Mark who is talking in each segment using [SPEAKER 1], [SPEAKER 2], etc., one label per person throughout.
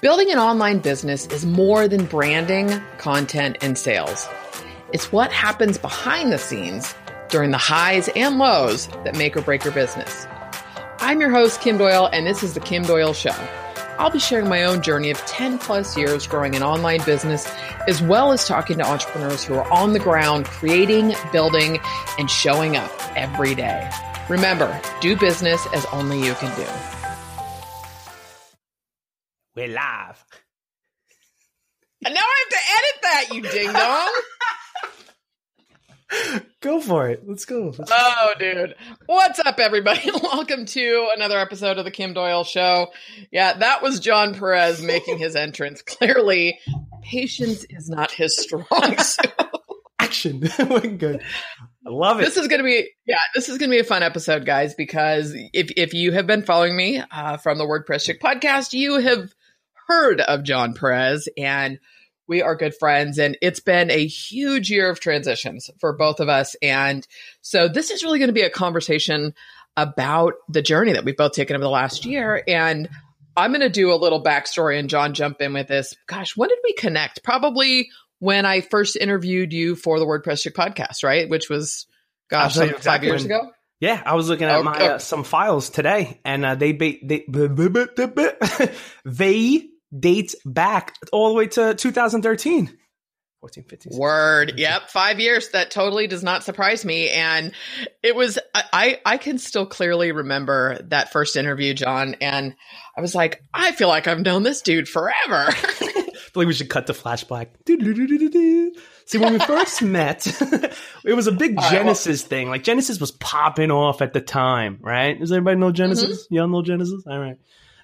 [SPEAKER 1] Building an online business is more than branding, content, and sales. It's what happens behind the scenes during the highs and lows that make or break your business. I'm your host, Kim Doyle, and this is The Kim Doyle Show. I'll be sharing my own journey of 10 plus years growing an online business, as well as talking to entrepreneurs who are on the ground creating, building, and showing up every day. Remember, do business as only you can do.
[SPEAKER 2] We're live.
[SPEAKER 1] And now I have to edit that, you ding dong.
[SPEAKER 2] Go for it. Let's go. Let's
[SPEAKER 1] Oh, dude. What's up, everybody? Welcome to another episode of the Kim Doyle Show. Yeah, that was Jon Perez making his entrance. Clearly, patience is not his strong suit.
[SPEAKER 2] Action. Good. I love it.
[SPEAKER 1] This is going to be, yeah, this is going to be a fun episode, guys, because if, if you have been following me uh, from the WordPress Chick podcast, you have heard of Jon Perez and we are good friends and it's been a huge year of transitions for both of us. And so this is really going to be a conversation about the journey that we've both taken over the last year. And I'm going to do a little backstory and Jon jump in with this. Gosh, when did we connect? Probably when I first interviewed you for the WordPress Chick podcast, right? Which was, gosh,
[SPEAKER 2] you exactly
[SPEAKER 1] five years
[SPEAKER 2] when-
[SPEAKER 1] ago.
[SPEAKER 2] yeah, I was looking at
[SPEAKER 1] Oh,
[SPEAKER 2] my
[SPEAKER 1] oh.
[SPEAKER 2] uh, some files today, and uh, they ba- they they date back all the way to 2013. 14, 15.
[SPEAKER 1] Word. Yep. Five years. That totally does not surprise me. And it was, I, I can still clearly remember that first interview, Jon. And I was like, I feel like I've known this dude forever.
[SPEAKER 2] I believe we should cut the flashback. See, when we first met, it was a big
[SPEAKER 1] right, well-
[SPEAKER 2] Genesis thing. Like Genesis was popping off at the time, right? Does everybody know Genesis?
[SPEAKER 1] Mm-hmm.
[SPEAKER 2] Y'all know Genesis? All right.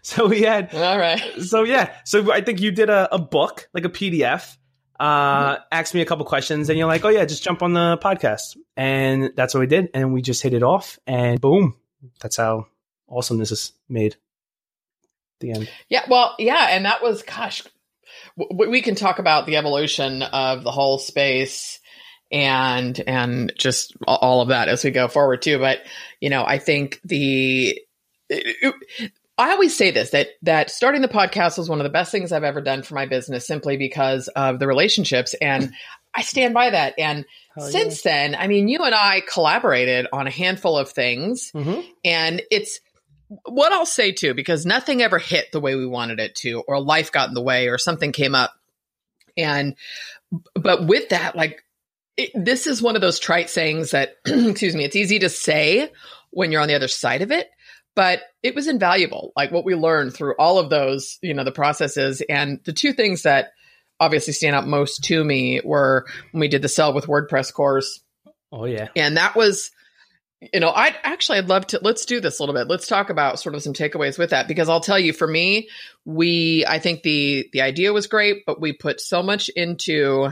[SPEAKER 2] So we had
[SPEAKER 1] All right.
[SPEAKER 2] so yeah, so I think you did a, a book, like a PDF. Uh,
[SPEAKER 1] Mm-hmm.
[SPEAKER 2] asked me a couple questions, and you're like, "Oh yeah, just jump on the podcast," and that's what we did, and we just hit it off, and boom, that's how awesomeness is made. The end.
[SPEAKER 1] Yeah. Well, yeah. And that was, gosh, w- we can talk about the evolution of the whole space and and just all of that as we go forward too but you know i think the i always say this that that starting the podcast was one of the best things i've ever done for my business simply because of the relationships and i stand by that. And since then i mean you and i collaborated on a handful of things
[SPEAKER 2] hmm
[SPEAKER 1] and it's what I'll say too, because nothing ever hit the way we wanted it to, or life got in the way, or something came up. And, but with that, like, it, this is one of those trite sayings that, excuse me, it's easy to say when you're on the other side of it, but it was invaluable. Like what we learned through all of those, you know, the processes. And the two things that obviously stand out most to me were when we did the Sell with WordPress course
[SPEAKER 2] Oh yeah.
[SPEAKER 1] and that was you know i'd actually i'd love to let's do this a little bit let's talk about sort of some takeaways with that because i'll tell you for me we i think the the idea was great but we put so much into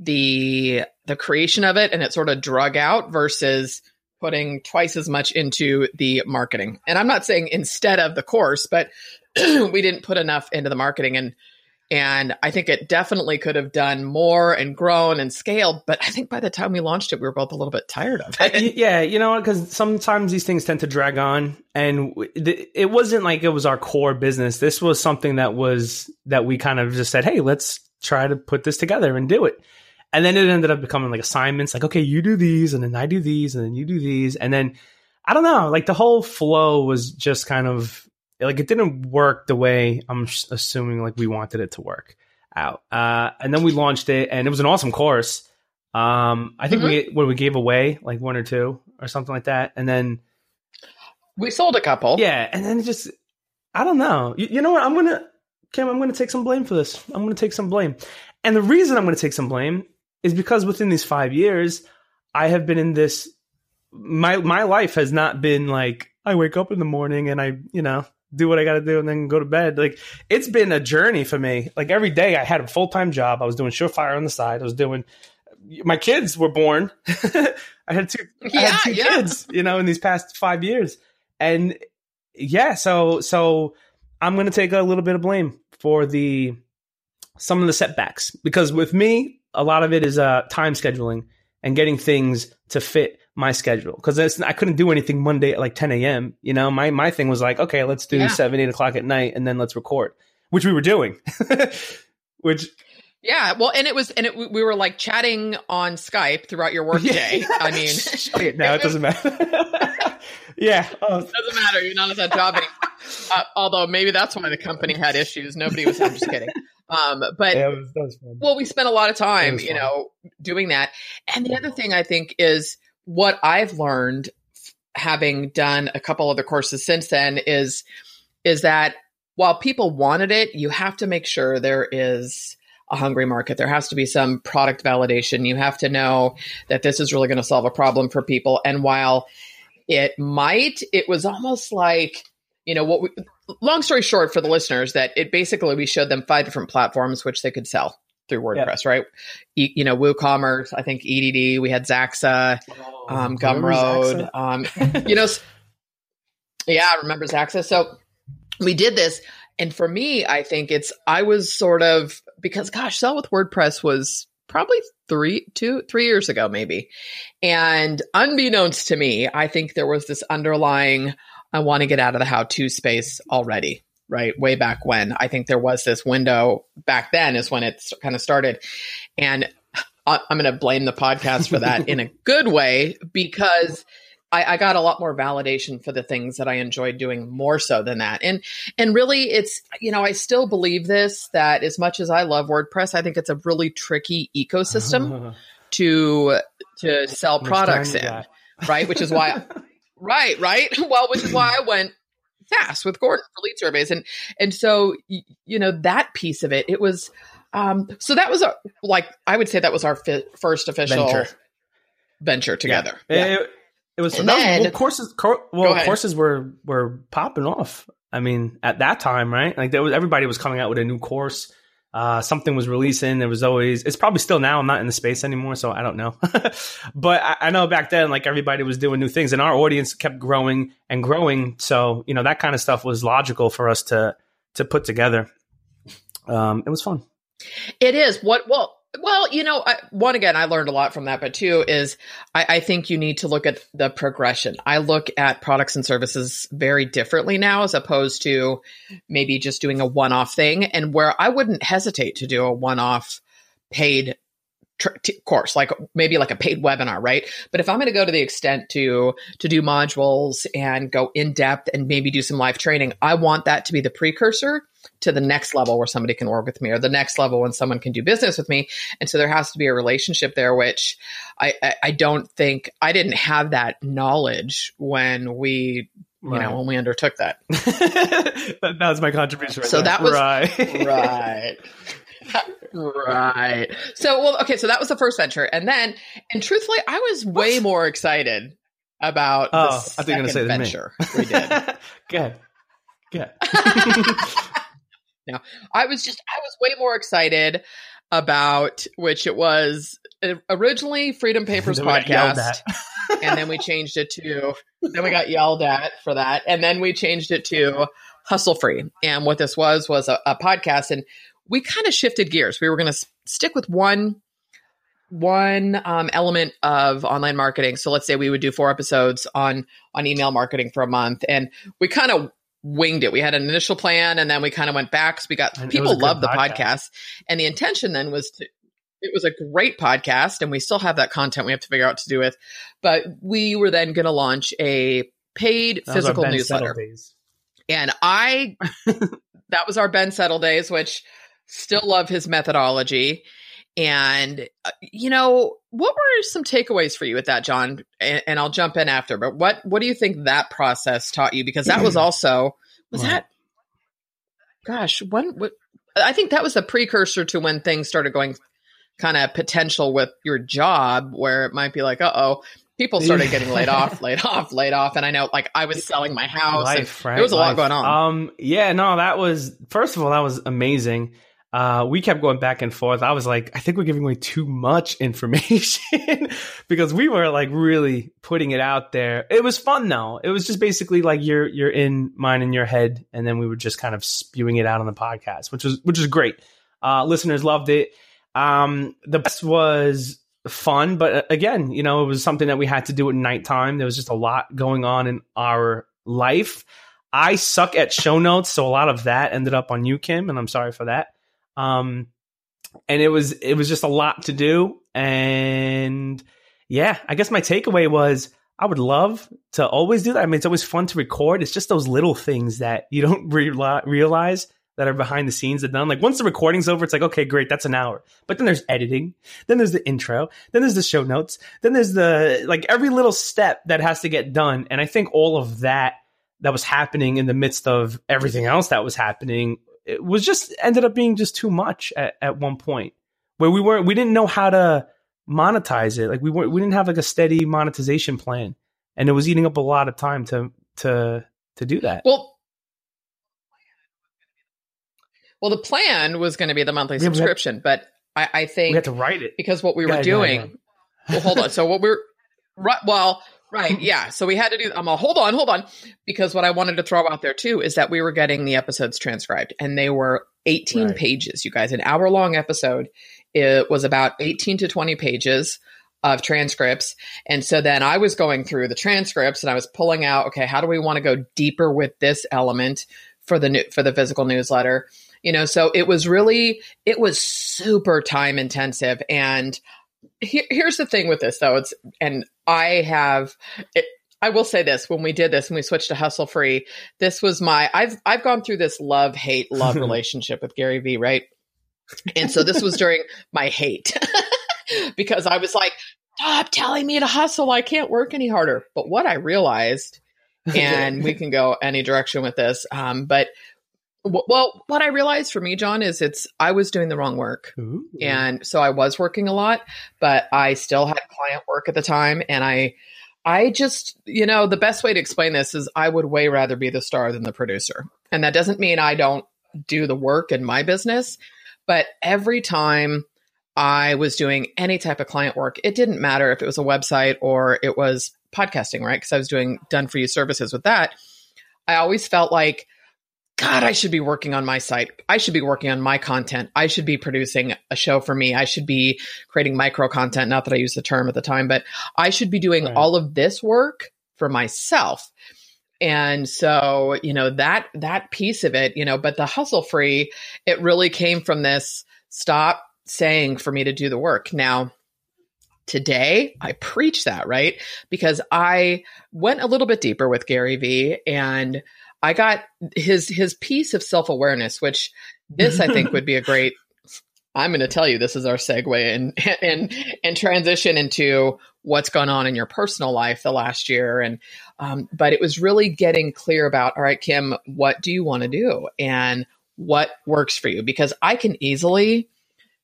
[SPEAKER 1] the the creation of it and it sort of drug out versus putting twice as much into the marketing and i'm not saying instead of the course but we didn't put enough into the marketing and and I think it definitely could have done more and grown and scaled. But I think by the time we launched it, we were both a little bit tired of it.
[SPEAKER 2] yeah, you know, because sometimes these things tend to drag on, and it wasn't like it was our core business. This was something that was that we kind of just said, "Hey, let's try to put this together and do it." And then it ended up becoming like assignments, like, "Okay, you do these, and then I do these, and then you do these," and then I don't know, like the whole flow was just kind of like it didn't work the way I'm assuming like we wanted it to work out. Uh, and then we launched it, and it was an awesome course. Um, I think we when we gave away like one or two or something like that, and then
[SPEAKER 1] We sold a couple.
[SPEAKER 2] yeah, and then just I don't know. You, you know what? I'm gonna Kim. I'm gonna take some blame for this. I'm gonna take some blame, and the reason I'm gonna take some blame is because within these five years, I have been in this. My my life has not been like I wake up in the morning and I you know do what I got to do and then go to bed. Like it's been a journey for me. Like every day I had a full time job. I was doing Surefire on the side. I was doing. My kids were born. I had two. I
[SPEAKER 1] Yeah,
[SPEAKER 2] had two
[SPEAKER 1] yeah.
[SPEAKER 2] kids. You know, in these past five years, and yeah, so so I'm going to take a little bit of blame for the some of the setbacks because with me, a lot of it is uh, time scheduling and getting things to fit my schedule because I couldn't do anything Monday at like 10 a.m. You know, my my thing was like, okay, let's do
[SPEAKER 1] Yeah.
[SPEAKER 2] seven, eight o'clock at night, and then let's record. which we were doing, which
[SPEAKER 1] yeah, well, and it was, and it, we were like chatting on Skype throughout your workday. I mean,
[SPEAKER 2] no, it doesn't matter. yeah,
[SPEAKER 1] oh. it doesn't matter. You're not at that job anymore. Uh, although maybe that's why the company had issues. Nobody was. I'm just kidding. Um, but yeah, was, was well, we spent a lot of time, you know, doing that. And the other thing I think is what I've learned, having done a couple other courses since then, is is that while people wanted it, you have to make sure there is a hungry market. There has to be some product validation. You have to know that this is really going to solve a problem for people. And while it might, it was almost like, you know, what we, long story short for the listeners, that it basically, we showed them five different platforms which they could sell through WordPress, right? E, you know, WooCommerce, I think EDD, we had Zaxa, oh, um, Gumroad, um, you know, yeah, I remember Zaxa. So we did this and for me, I think it's, I was sort of, because gosh, Sell with WordPress was probably three, two, three years ago, maybe. And unbeknownst to me, I think there was this underlying, I want to get out of the how to space already, right? Way back when. I think there was this window back then, is when it kind of started. And I'm going to blame the podcast for that in a good way because I, I, got a lot more validation for the things that I enjoyed doing more so than that. And and really it's you know, I still believe this that as much as I love WordPress, I think it's a really tricky ecosystem to to sell products in. Right? Which is why right, right? Well, which is why I went fast with Gordon for lead surveys. And and so you know, that piece of it, it was um so that was a like I would say that was our fi- first official venture, venture together.
[SPEAKER 2] Yeah. Yeah. It, it was, and then, was well, courses. well, courses were were popping off. I mean, at that time, right? Like there was everybody was coming out with a new course. Uh, something was releasing. There was always. It's probably still now. I'm not in the space anymore, so I don't know. but I, I know back then, like everybody was doing new things, and our audience kept growing and growing. So you know that kind of stuff was logical for us to to put together. Um, it was fun.
[SPEAKER 1] It is what well well, you know, I, one again, I learned a lot from that, but two is I, I, think you need to look at the progression. I look at products and services very differently now, as opposed to maybe just doing a one-off thing, and where I wouldn't hesitate to do a one-off paid tr- t- course, like maybe like a paid webinar, right? But if I'm going to go to the extent to to do modules and go in depth and maybe do some live training, I want that to be the precursor to the next level where somebody can work with me or the next level when someone can do business with me. And so there has to be a relationship there, which I, I, I don't think I didn't have that knowledge when we you right. know when we undertook that
[SPEAKER 2] that, that was my contribution right
[SPEAKER 1] so
[SPEAKER 2] there.
[SPEAKER 1] that was
[SPEAKER 2] right
[SPEAKER 1] right right so well okay so that was the first venture and then and truthfully i was way what? more excited about oh, the I think you're gonna say venture we did.
[SPEAKER 2] Good. Good.
[SPEAKER 1] now. I was just, I was way more excited about which it was uh, originally Freedom Papers podcast. and then we changed it to, then we got yelled at for that. And then we changed it to Hustle Free. And what this was, was a, a podcast. And we kind of shifted gears. We were going to s- stick with one one um, element of online marketing so let's say we would do four episodes on on email marketing for a month and we kind of winged it. We had an initial plan and then we kind of went back. So we got and people love the podcast. podcast. And the intention then was to it was a great podcast and we still have that content we have to figure out to do with. But we were then going to launch a paid that physical newsletter. And I that was our Ben Settle days, which still love his methodology. And, uh, you know, what were some takeaways for you with that, Jon? And, and, I'll jump in after, but what, what do you think that process taught you? Because that was also, was that, gosh, when, what, I think that was a precursor to when things started going kind of potential with your job where it might be like, uh oh, people started getting laid off, laid off, laid off. And I know like I was selling my house. Life, right? There was a Life. lot going on.
[SPEAKER 2] Um, yeah, no, that was, first of all, that was amazing uh, we kept going back and forth. I was like, I think we're giving away too much information because we were like really putting it out there. It was fun though. It was just basically like you're you're in mine in your head, and then we were just kind of spewing it out on the podcast, which was which was great. Uh, listeners loved it. Um, the best was fun, but uh, again, you know, it was something that we had to do at nighttime. There was just a lot going on in our life. I suck at show notes, so a lot of that ended up on you, Kim, and I'm sorry for that. Um, and it was it was just a lot to do, and yeah, I guess my takeaway was I would love to always do that. I mean, it's always fun to record. It's just those little things that you don't re- realize that are behind the scenes that done. Like once the recording's over, it's like, okay, great, that's an hour. But then there's editing, then there's the intro, then there's the show notes, then there's the like every little step that has to get done. And I think all of that that was happening in the midst of everything else that was happening, it was just ended up being just too much at, at one point where we weren't we didn't know how to monetize it. Like we weren't we didn't have like a steady monetization plan. And it was eating up a lot of time to to to do that.
[SPEAKER 1] Well, well, the plan was going to be the monthly yeah, subscription, had, but I, I, think
[SPEAKER 2] we had to write it
[SPEAKER 1] because what we were doing. well, hold on. So what we're right? Well, right, yeah. So we had to do. I'm a hold on, hold on, because what I wanted to throw out there too is that we were getting the episodes transcribed, and they were 18 right. pages. You guys, an hour long episode. It was about 18 to 20 pages of transcripts. And so then I was going through the transcripts and I was pulling out, okay, how do we want to go deeper with this element for the new, for the physical newsletter? you know so it was really it was super time intensive and he, here's the thing with this though it's and i have it, I will say this: when we did this, and we switched to hustle free, this was my I've I've gone through this love hate love relationship with Gary Vee, right? And so this was during my hate because I was like, "Stop telling me to hustle! I can't work any harder." But what I realized, and we can go any direction with this, um, but well, what I realized for me, Jon, is it's I was doing the wrong work. Ooh. And so I was working a lot, but I still had client work at the time and I I just, you know, the best way to explain this is I would way rather be the star than the producer. And that doesn't mean I don't do the work in my business, but every time I was doing any type of client work, it didn't matter if it was a website or it was podcasting, right? Because I was doing done for you services with that. I always felt like God, I should be working on my site. I should be working on my content. I should be producing a show for me. I should be creating micro content. Not that I use the term at the time, but I should be doing right. all of this work for myself. And so, you know, that, that piece of it, you know, but the hustle free, it really came from this stop saying for me to do the work. Now, today I preach that, right? Because I went a little bit deeper with Gary Vee and I got his his piece of self awareness, which this I think would be a great. I'm going to tell you this is our segue and and and transition into what's gone on in your personal life the last year and um, but it was really getting clear about all right kim what do you want to do and what works for you because i can easily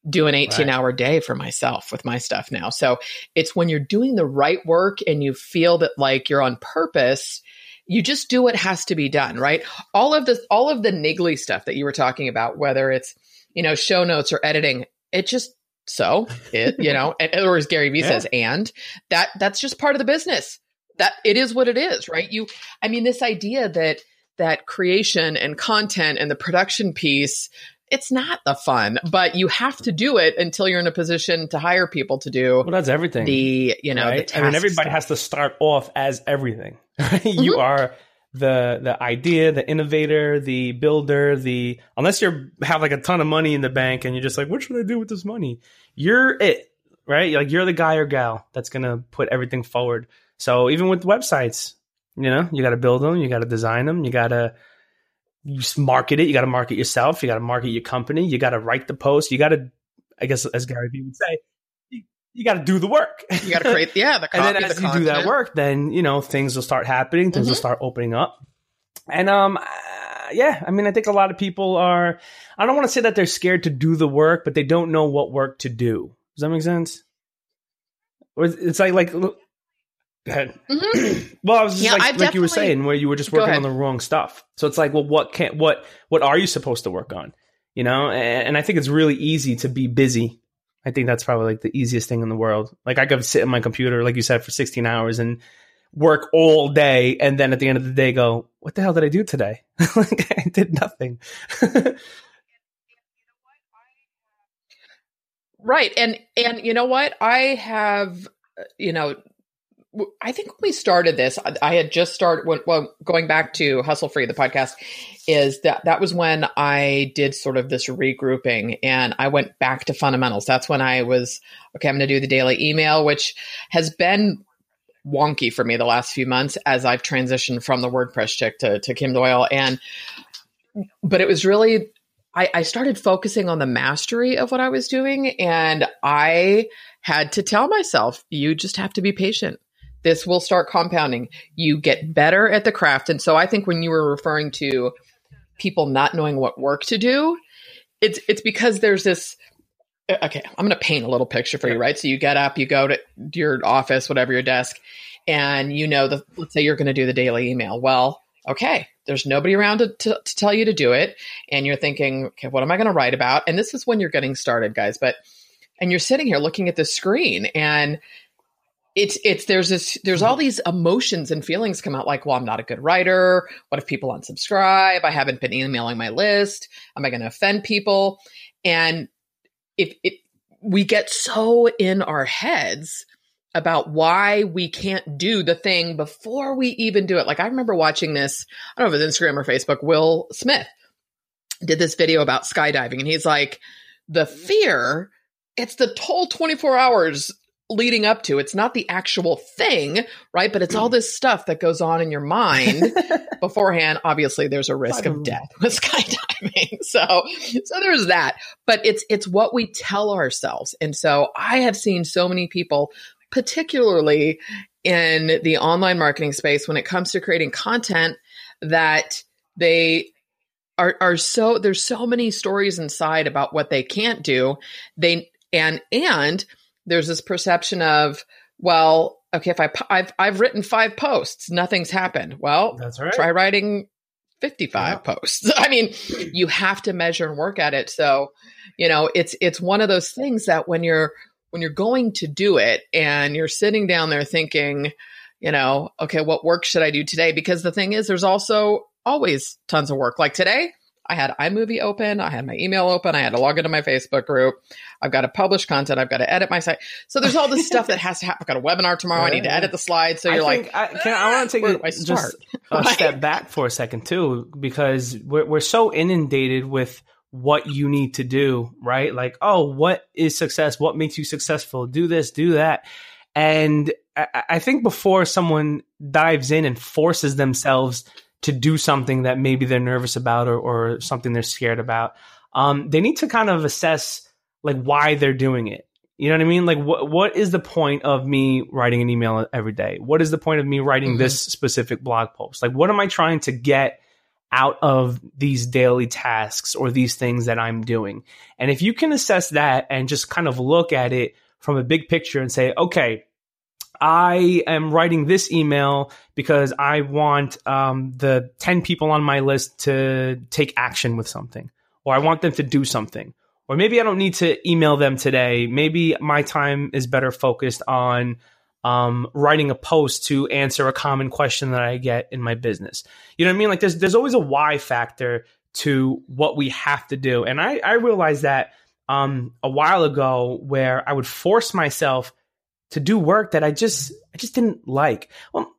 [SPEAKER 1] do an 18 right. hour day for myself with my stuff now so it's when you're doing the right work and you feel that like you're on purpose you just do what has to be done, right? All of this, all of the niggly stuff that you were talking about, whether it's, you know, show notes or editing, it just, so it, you know, and, or as Gary Vee yeah. says, and that, that's just part of the business. That it is what it is, right? You, I mean, this idea that, that creation and content and the production piece it's not the fun, but you have to do it until you're in a position to hire people to do.
[SPEAKER 2] Well, that's everything.
[SPEAKER 1] The you know,
[SPEAKER 2] right? the I mean, everybody stuff. has to start off as everything. Mm-hmm. you are the the idea, the innovator, the builder, the unless you have like a ton of money in the bank and you're just like, what should I do with this money? You're it, right? Like you're the guy or gal that's gonna put everything forward. So even with websites, you know, you got to build them, you got to design them, you got to you market it. You got to market yourself. You got to market your company. You got to write the post. You got to, I guess, as Gary Vee would say, you, got to do the work.
[SPEAKER 1] You got to create, yeah, the
[SPEAKER 2] and then as the you do that work, then you know things will start happening. Things mm-hmm. will start opening up. And um, uh, yeah, I mean, I think a lot of people are. I don't want to say that they're scared to do the work, but they don't know what work to do. Does that make sense? Or it's like like Go ahead. Mm-hmm. well, I was just yeah, like, like you were saying, where you were just working on the wrong stuff. So it's like, well, what can't what what are you supposed to work on? You know, and, and I think it's really easy to be busy. I think that's probably like the easiest thing in the world. Like I could sit in my computer, like you said, for 16 hours and work all day, and then at the end of the day, go, "What the hell did I do today? like I did nothing."
[SPEAKER 1] right, and and you know what? I have, uh, you know, I think when we started this, I had just started. When, well, going back to Hustle Free, the podcast, is that that was when I did sort of this regrouping, and I went back to fundamentals. That's when I was okay. I'm going to do the daily email, which has been wonky for me the last few months as I've transitioned from the WordPress chick to, to Kim Doyle, and but it was really I, I started focusing on the mastery of what I was doing, and I had to tell myself, you just have to be patient this will start compounding. You get better at the craft. And so I think when you were referring to people not knowing what work to do, it's it's because there's this uh, okay, I'm going to paint a little picture for you, right? So you get up, you go to your office, whatever your desk, and you know the let's say you're going to do the daily email. Well, okay, there's nobody around to, to, to tell you to do it, and you're thinking, okay, what am I going to write about? And this is when you're getting started, guys, but and you're sitting here looking at the screen and it's it's there's this there's all these emotions and feelings come out like well i'm not a good writer. What if people unsubscribe? I haven't been emailing my list. Am i going to offend people? And if it we get so in our heads about why we can't do the thing before we even do it. Like i remember watching this i don't know if it's instagram or facebook will smith did this video about skydiving and he's like the fear it's the whole 24 hours leading up to. It's not the actual thing, right? But it's all this stuff that goes on in your mind beforehand. Obviously, there's a risk of death with skydiving. So, so there's that. But it's it's what we tell ourselves. And so I have seen so many people, particularly in the online marketing space, when it comes to creating content, that they are are so there's so many stories inside about what they can't do. They and and there's this perception of, well, okay, if I I've I've written five posts, nothing's happened. Well,
[SPEAKER 2] that's right.
[SPEAKER 1] Try writing 55 yeah. posts. I mean, you have to measure and work at it. So, you know, it's it's one of those things that when you're when you're going to do it and you're sitting down there thinking, you know, okay, what work should I do today? Because the thing is there's also always tons of work. Like today, I had iMovie open, I had my email open, I had to log into my Facebook group. I've got to publish content, I've got to edit my site. So there's all this stuff that has to happen. I've got a webinar tomorrow, right. I need to edit the slides. So you're like,
[SPEAKER 2] I, can, I want to take a, just a right. step back for a second too, because we're, we're so inundated with what you need to do, right? Like, oh, what is success? What makes you successful? Do this, do that. And I, I think before someone dives in and forces themselves to do something that maybe they're nervous about or, or something they're scared about, um, they need to kind of assess like why they're doing it. You know what I mean? Like, what what is the point of me writing an email every day? What is the point of me writing mm-hmm. this specific blog post? Like, what am I trying to get out of these daily tasks or these things that I'm doing? And if you can assess that and just kind of look at it from a big picture and say, okay, I am writing this email because I want um, the 10 people on my list to take action with something, or I want them to do something. Or maybe I don't need to email them today. Maybe my time is better focused on um, writing a post to answer a common question that I get in my business. You know what I mean? Like there's there's always a why factor to what we have to do, and I I realized that um, a while ago where I would force myself to do work that I just I just didn't like. Well,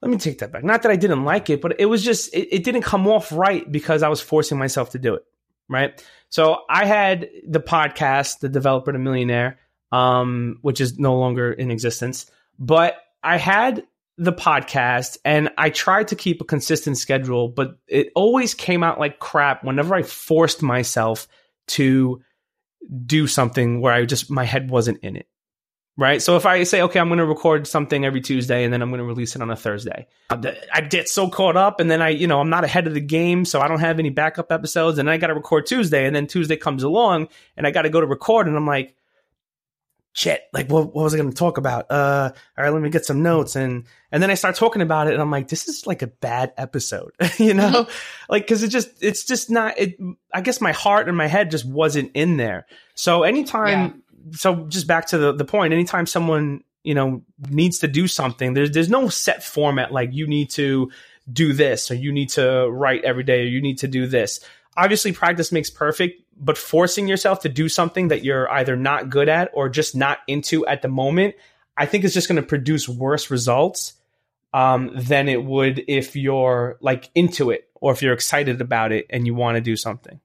[SPEAKER 2] let me take that back. Not that I didn't like it, but it was just it, it didn't come off right because I was forcing myself to do it. Right. So I had the podcast, The Developer to Millionaire, um, which is no longer in existence. But I had the podcast and I tried to keep a consistent schedule, but it always came out like crap whenever I forced myself to do something where I just my head wasn't in it right? So if I say, okay, I'm going to record something every Tuesday and then I'm going to release it on a Thursday, I get so caught up and then I, you know, I'm not ahead of the game. So I don't have any backup episodes and I got to record Tuesday and then Tuesday comes along and I got to go to record and I'm like, shit, like what, what was I going to talk about? Uh, all right, let me get some notes. And, and then I start talking about it and I'm like, this is like a bad episode, you know, mm-hmm. like, cause it just, it's just not, it, I guess my heart and my head just wasn't in there. So anytime, yeah so just back to the, the point, anytime someone, you know, needs to do something, there's there's no set format like you need to do this or you need to write every day or you need to do this. Obviously practice makes perfect, but forcing yourself to do something that you're either not good at or just not into at the moment, I think it's just going to produce worse results um, than it would if you're like into it or if you're excited about it and you want to do something.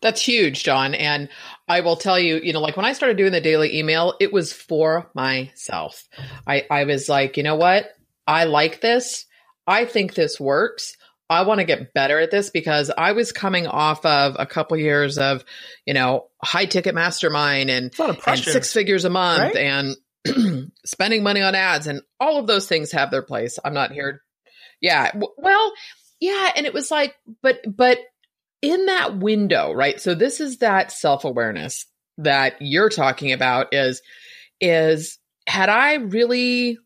[SPEAKER 1] That's huge, Jon. And I will tell you, you know, like when I started doing the daily email, it was for myself. I, I was like, you know what? I like this. I think this works. I want to get better at this because I was coming off of a couple years of, you know, high ticket mastermind and, and six figures a month right? and spending money on ads and all of those things have their place. I'm not here. Yeah. Well, yeah. And it was like, but, but in that window, right? So this is that self awareness that you're talking about is, is had I really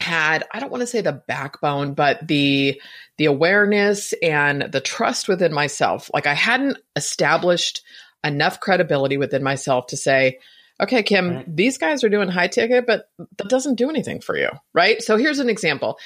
[SPEAKER 1] had i don't want to say the backbone but the the awareness and the trust within myself like i hadn't established enough credibility within myself to say okay kim right. these guys are doing high ticket but that doesn't do anything for you right so here's an example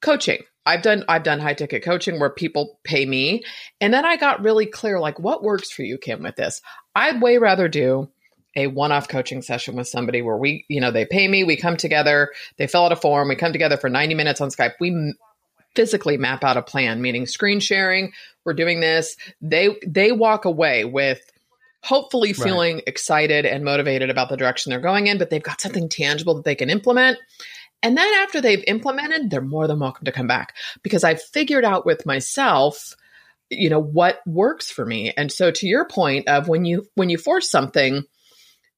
[SPEAKER 1] coaching i've done i've done high ticket coaching where people pay me and then i got really clear like what works for you kim with this i'd way rather do a one-off coaching session with somebody where we, you know, they pay me, we come together, they fill out a form, we come together for 90 minutes on Skype. We physically map out a plan, meaning screen sharing, we're doing this. They they walk away with hopefully feeling right. excited and motivated about the direction they're going in, but they've got something tangible that they can implement. And then after they've implemented, they're more than welcome to come back because I've figured out with myself you know what works for me and so to your point of when you when you force something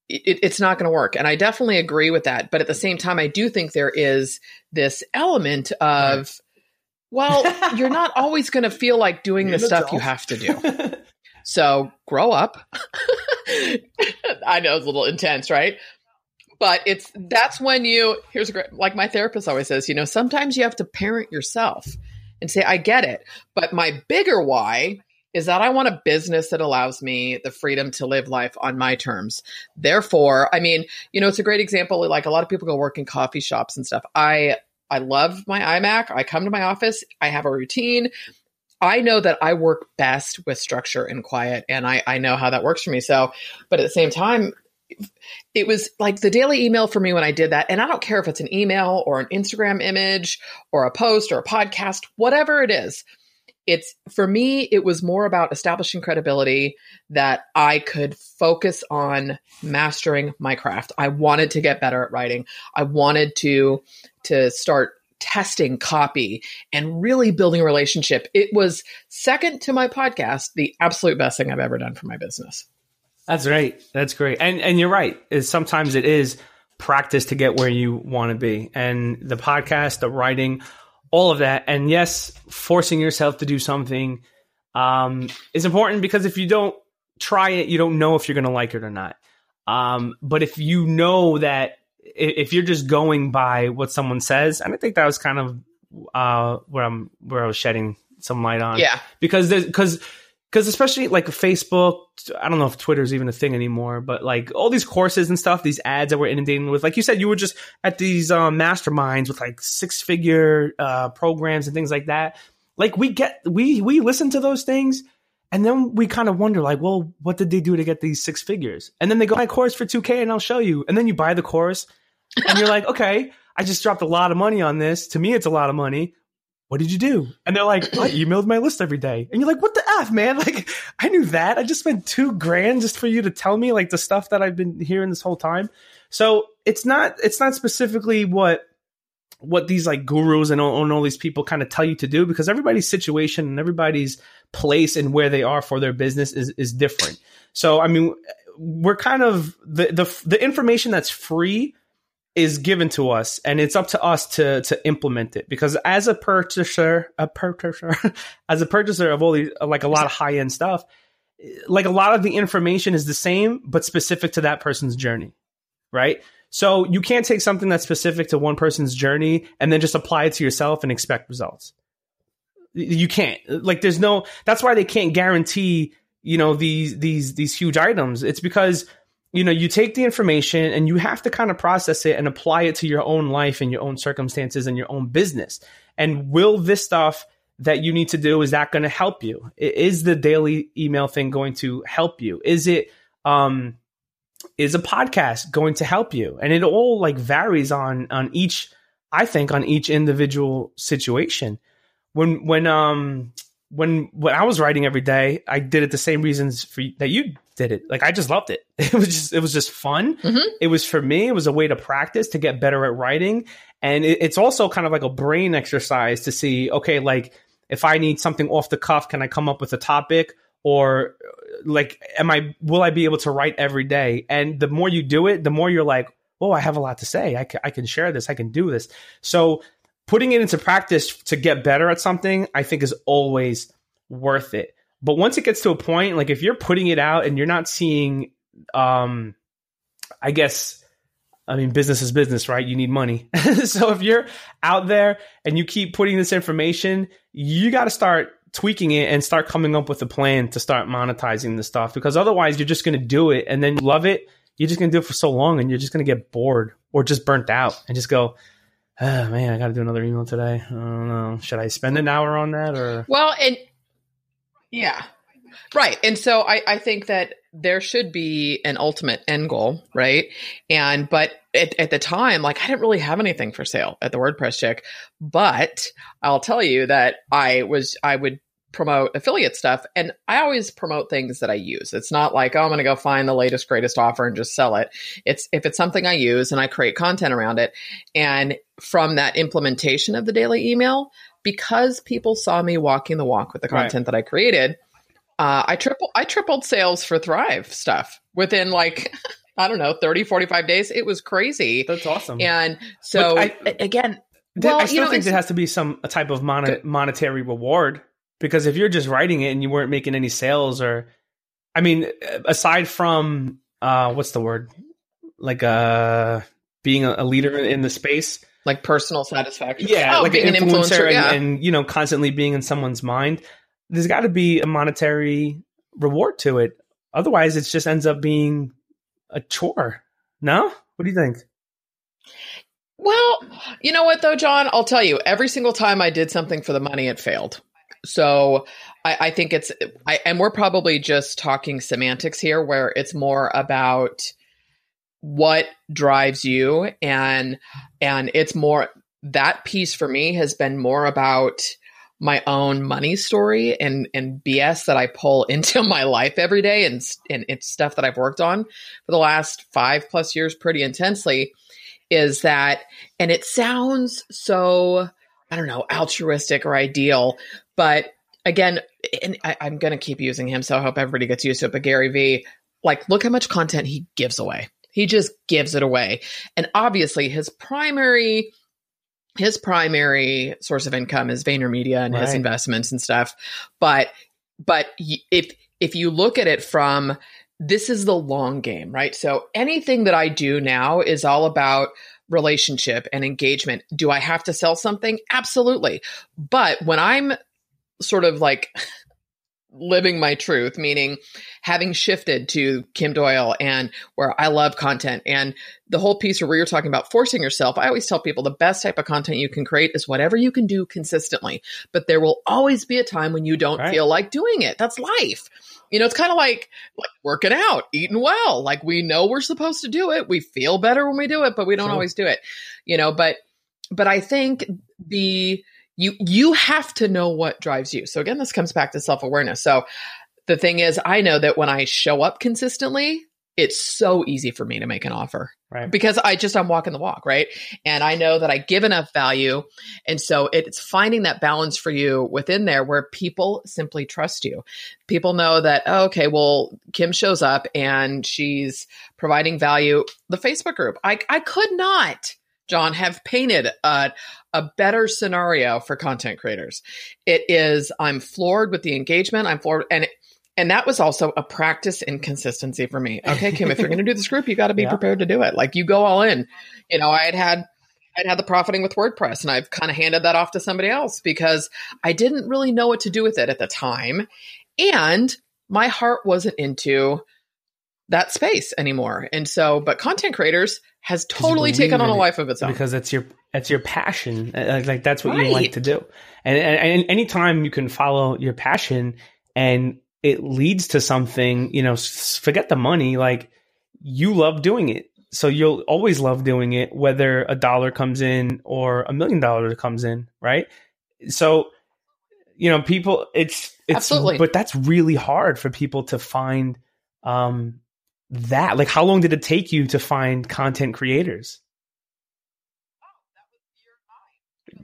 [SPEAKER 1] it, it's not going to work. And I definitely agree with that. But at the same time, I do think there is this element of, well, you're not always going to feel like doing the stuff you have to do. so grow up. I know it's a little intense, right? But it's that's when you here's a great like my therapist always says, you know, sometimes you have to parent yourself and say, I get it. But my bigger why is that I want a business that allows me the freedom to live life on my terms. Therefore, I mean, you know, it's a great example. Like a lot of people go work in coffee shops and stuff. I I love my iMac. I come to my office. I have a routine. I know that I work best with structure and quiet, and I, I know how that works for me. So, but at the same time, it was like the daily email for me when I did that. And I don't care if it's an email or an Instagram image or a post or a podcast, whatever it is it's for me it was more about establishing credibility that i could focus on mastering my craft. I wanted to get better at writing. I wanted to to start testing copy and really building a relationship. It was second to my podcast the absolute best thing i've ever done for my business
[SPEAKER 2] that's great that's great and and you're right is sometimes it is practice to get where you want to be and the podcast the writing all of that. And yes, forcing yourself to do something um, is important because if you don't try it, you don't know if you're going to like it or not. Um, but if you know that if you're just going by what someone says, and I think that was kind of uh, where I'm where I was shedding some light on.
[SPEAKER 1] Yeah,
[SPEAKER 2] because there's because because especially like Facebook, I don't know if Twitter is even a thing anymore, but like all these courses and stuff, these ads that we're inundating with, like you said, you were just at these um, masterminds with like six figure uh, programs and things like that. Like we get, we we listen to those things, and then we kind of wonder, like, well, what did they do to get these six figures? And then they go, my course for two k, and I'll show you. And then you buy the course, and you're like, okay, I just dropped a lot of money on this. To me, it's a lot of money what did you do? And they're like, I emailed my list every day. And you're like, what the F, man? Like, I knew that. I just spent two grand just for you to tell me like the stuff that I've been hearing this whole time. So it's not, it's not specifically what, what these like gurus and all, and all these people kind of tell you to do because everybody's situation and everybody's place and where they are for their business is, is different. So, I mean, we're kind of the, the, the information that's free is given to us and it's up to us to to implement it. Because as a purchaser a purchaser as a purchaser of all these like a lot of high end stuff like a lot of the information is the same but specific to that person's journey right? So you can't take something that's specific to one person's journey and then just apply it to yourself and expect results. You can't. Like there's no that's why they can't guarantee you know these these these huge items. It's because you know, you take the information and you have to kind of process it and apply it to your own life and your own circumstances and your own business. And will this stuff that you need to do is that going to help you? Is the daily email thing going to help you? Is it um is a podcast going to help you? And it all like varies on on each I think on each individual situation. When when um when when I was writing every day, I did it the same reasons for that you did it. Like I just loved it. It was just it was just fun.
[SPEAKER 1] Mhm.
[SPEAKER 2] It was for me. It was a way to practice to get better at writing, and it, it's also kind of like a brain exercise to see. Okay, like if I need something off the cuff, can I come up with a topic? Or like, am I will I be able to write every day? And the more you do it, the more you're like, oh, I have a lot to say. I I can share this. I can do this. So putting it into practice to get better at something, I think is always worth it. But once it gets to a point, like if you're putting it out and you're not seeing, um, I guess, I mean, business is business, right? You need money. so if you're out there and you keep putting this information, you got to start tweaking it and start coming up with a plan to start monetizing the stuff because otherwise you're just going to do it and then love it. You're just going to do it for so long and you're just going to get bored or just burnt out and just go, oh man, I got to do another email today. I don't know. Should I spend an hour on that or?
[SPEAKER 1] Well, and yeah, right. And so I, I think that there should be an ultimate end goal, right? And but at, at the time, like I didn't really have anything for sale at the WordPress chick, but I'll tell you that I was I would promote affiliate stuff and I always promote things that I use. It's not like, oh, I'm going to go find the latest greatest offer and just sell it. It's if it's something I use and I create content around it and from that implementation of the daily email because people saw me walking the walk with the
[SPEAKER 2] Right.
[SPEAKER 1] content that I created, uh, I triple I tripled sales for Thrive stuff within like I don't know 30 45 days. It was crazy.
[SPEAKER 2] That's awesome.
[SPEAKER 1] And so
[SPEAKER 2] I-
[SPEAKER 1] again, well,
[SPEAKER 2] I still
[SPEAKER 1] you know,
[SPEAKER 2] think there has to be some a type of mon- monetary reward because if you're just writing it and you weren't making any sales or, I mean, aside from uh, what's the word, like uh, being a, a leader in the space,
[SPEAKER 1] like personal satisfaction.
[SPEAKER 2] yeah,
[SPEAKER 1] Oh,
[SPEAKER 2] like an influencer,
[SPEAKER 1] influencer,
[SPEAKER 2] and,
[SPEAKER 1] yeah.
[SPEAKER 2] and you know constantly being in someone's mind. There's got to be a monetary reward to it. Otherwise, it just ends up being a chore. No, what do you think?
[SPEAKER 1] Well, you know what though, Jon? I'll tell you, every single time I did something for the money, it failed. So I, I think it's, I, and we're probably just talking semantics here, where it's more about what drives you, and and it's more that piece for me has been more about my own money story and and BS that I pull into my life every day, and and it's stuff that I've worked on for the last five plus years pretty intensely is that and it sounds so i don't know altruistic or ideal but again and I, i'm to keep using him so i hope everybody gets used to it but gary vee like look how much content he gives away he just gives it away and obviously his primary his primary source of income is VaynerMedia and his investments and stuff but but if if you look at it from this is the long game, right? So anything that I do now is all about relationship and engagement. Do I have to sell something? Absolutely. But when I'm sort of like living my truth, meaning having shifted to Kim Doyle and where I love content and the whole piece where you're talking about forcing yourself, I always tell people the best type of content you can create is whatever you can do consistently. But there will always be a time when you don't
[SPEAKER 2] Right.
[SPEAKER 1] feel like doing it. That's life. You know, it's kind of like like working out, eating well. Like we know we're supposed to do it. We feel better when we do it, but we don't
[SPEAKER 2] True.
[SPEAKER 1] always do it. You know, but but I think the you you have to know what drives you. So again, this comes back to self-awareness. So the thing is, I know that when I show up consistently, it's so easy for me to make an offer
[SPEAKER 2] Right.
[SPEAKER 1] because I just I'm walking the walk, right? And I know that I give enough value, and so it's finding that balance for you within there where people simply trust you. People know that oh, okay, well, Kim shows up and she's providing value. The Facebook group, I I could not, Jon, have painted a a better scenario for content creators. It is I'm floored with the engagement. I'm floored and. And that was also a practice in consistency for me. Okay, Kim, if you're going to do this group, you got to be
[SPEAKER 2] Yeah.
[SPEAKER 1] prepared to do it. Like you go all in. You know, I had had I'd had the profiting with WordPress and I've kind of handed that off to somebody else because I didn't really know what to do with it at the time. And my heart wasn't into that space anymore. And so, but content creators has totally taken on a life of its own.
[SPEAKER 2] because that's your that's your passion. Uh, Like, like that's what you like to do. And, and and anytime you can follow your passion and it leads to something, you know, forget the money. Like you love doing it. So you'll always love doing it, whether a dollar comes in or a million dollars comes in, right? So, you know, people, it's, it's,
[SPEAKER 1] Absolutely.
[SPEAKER 2] but that's really hard for people to find, um, that. Like, how long did it take you to find content creators?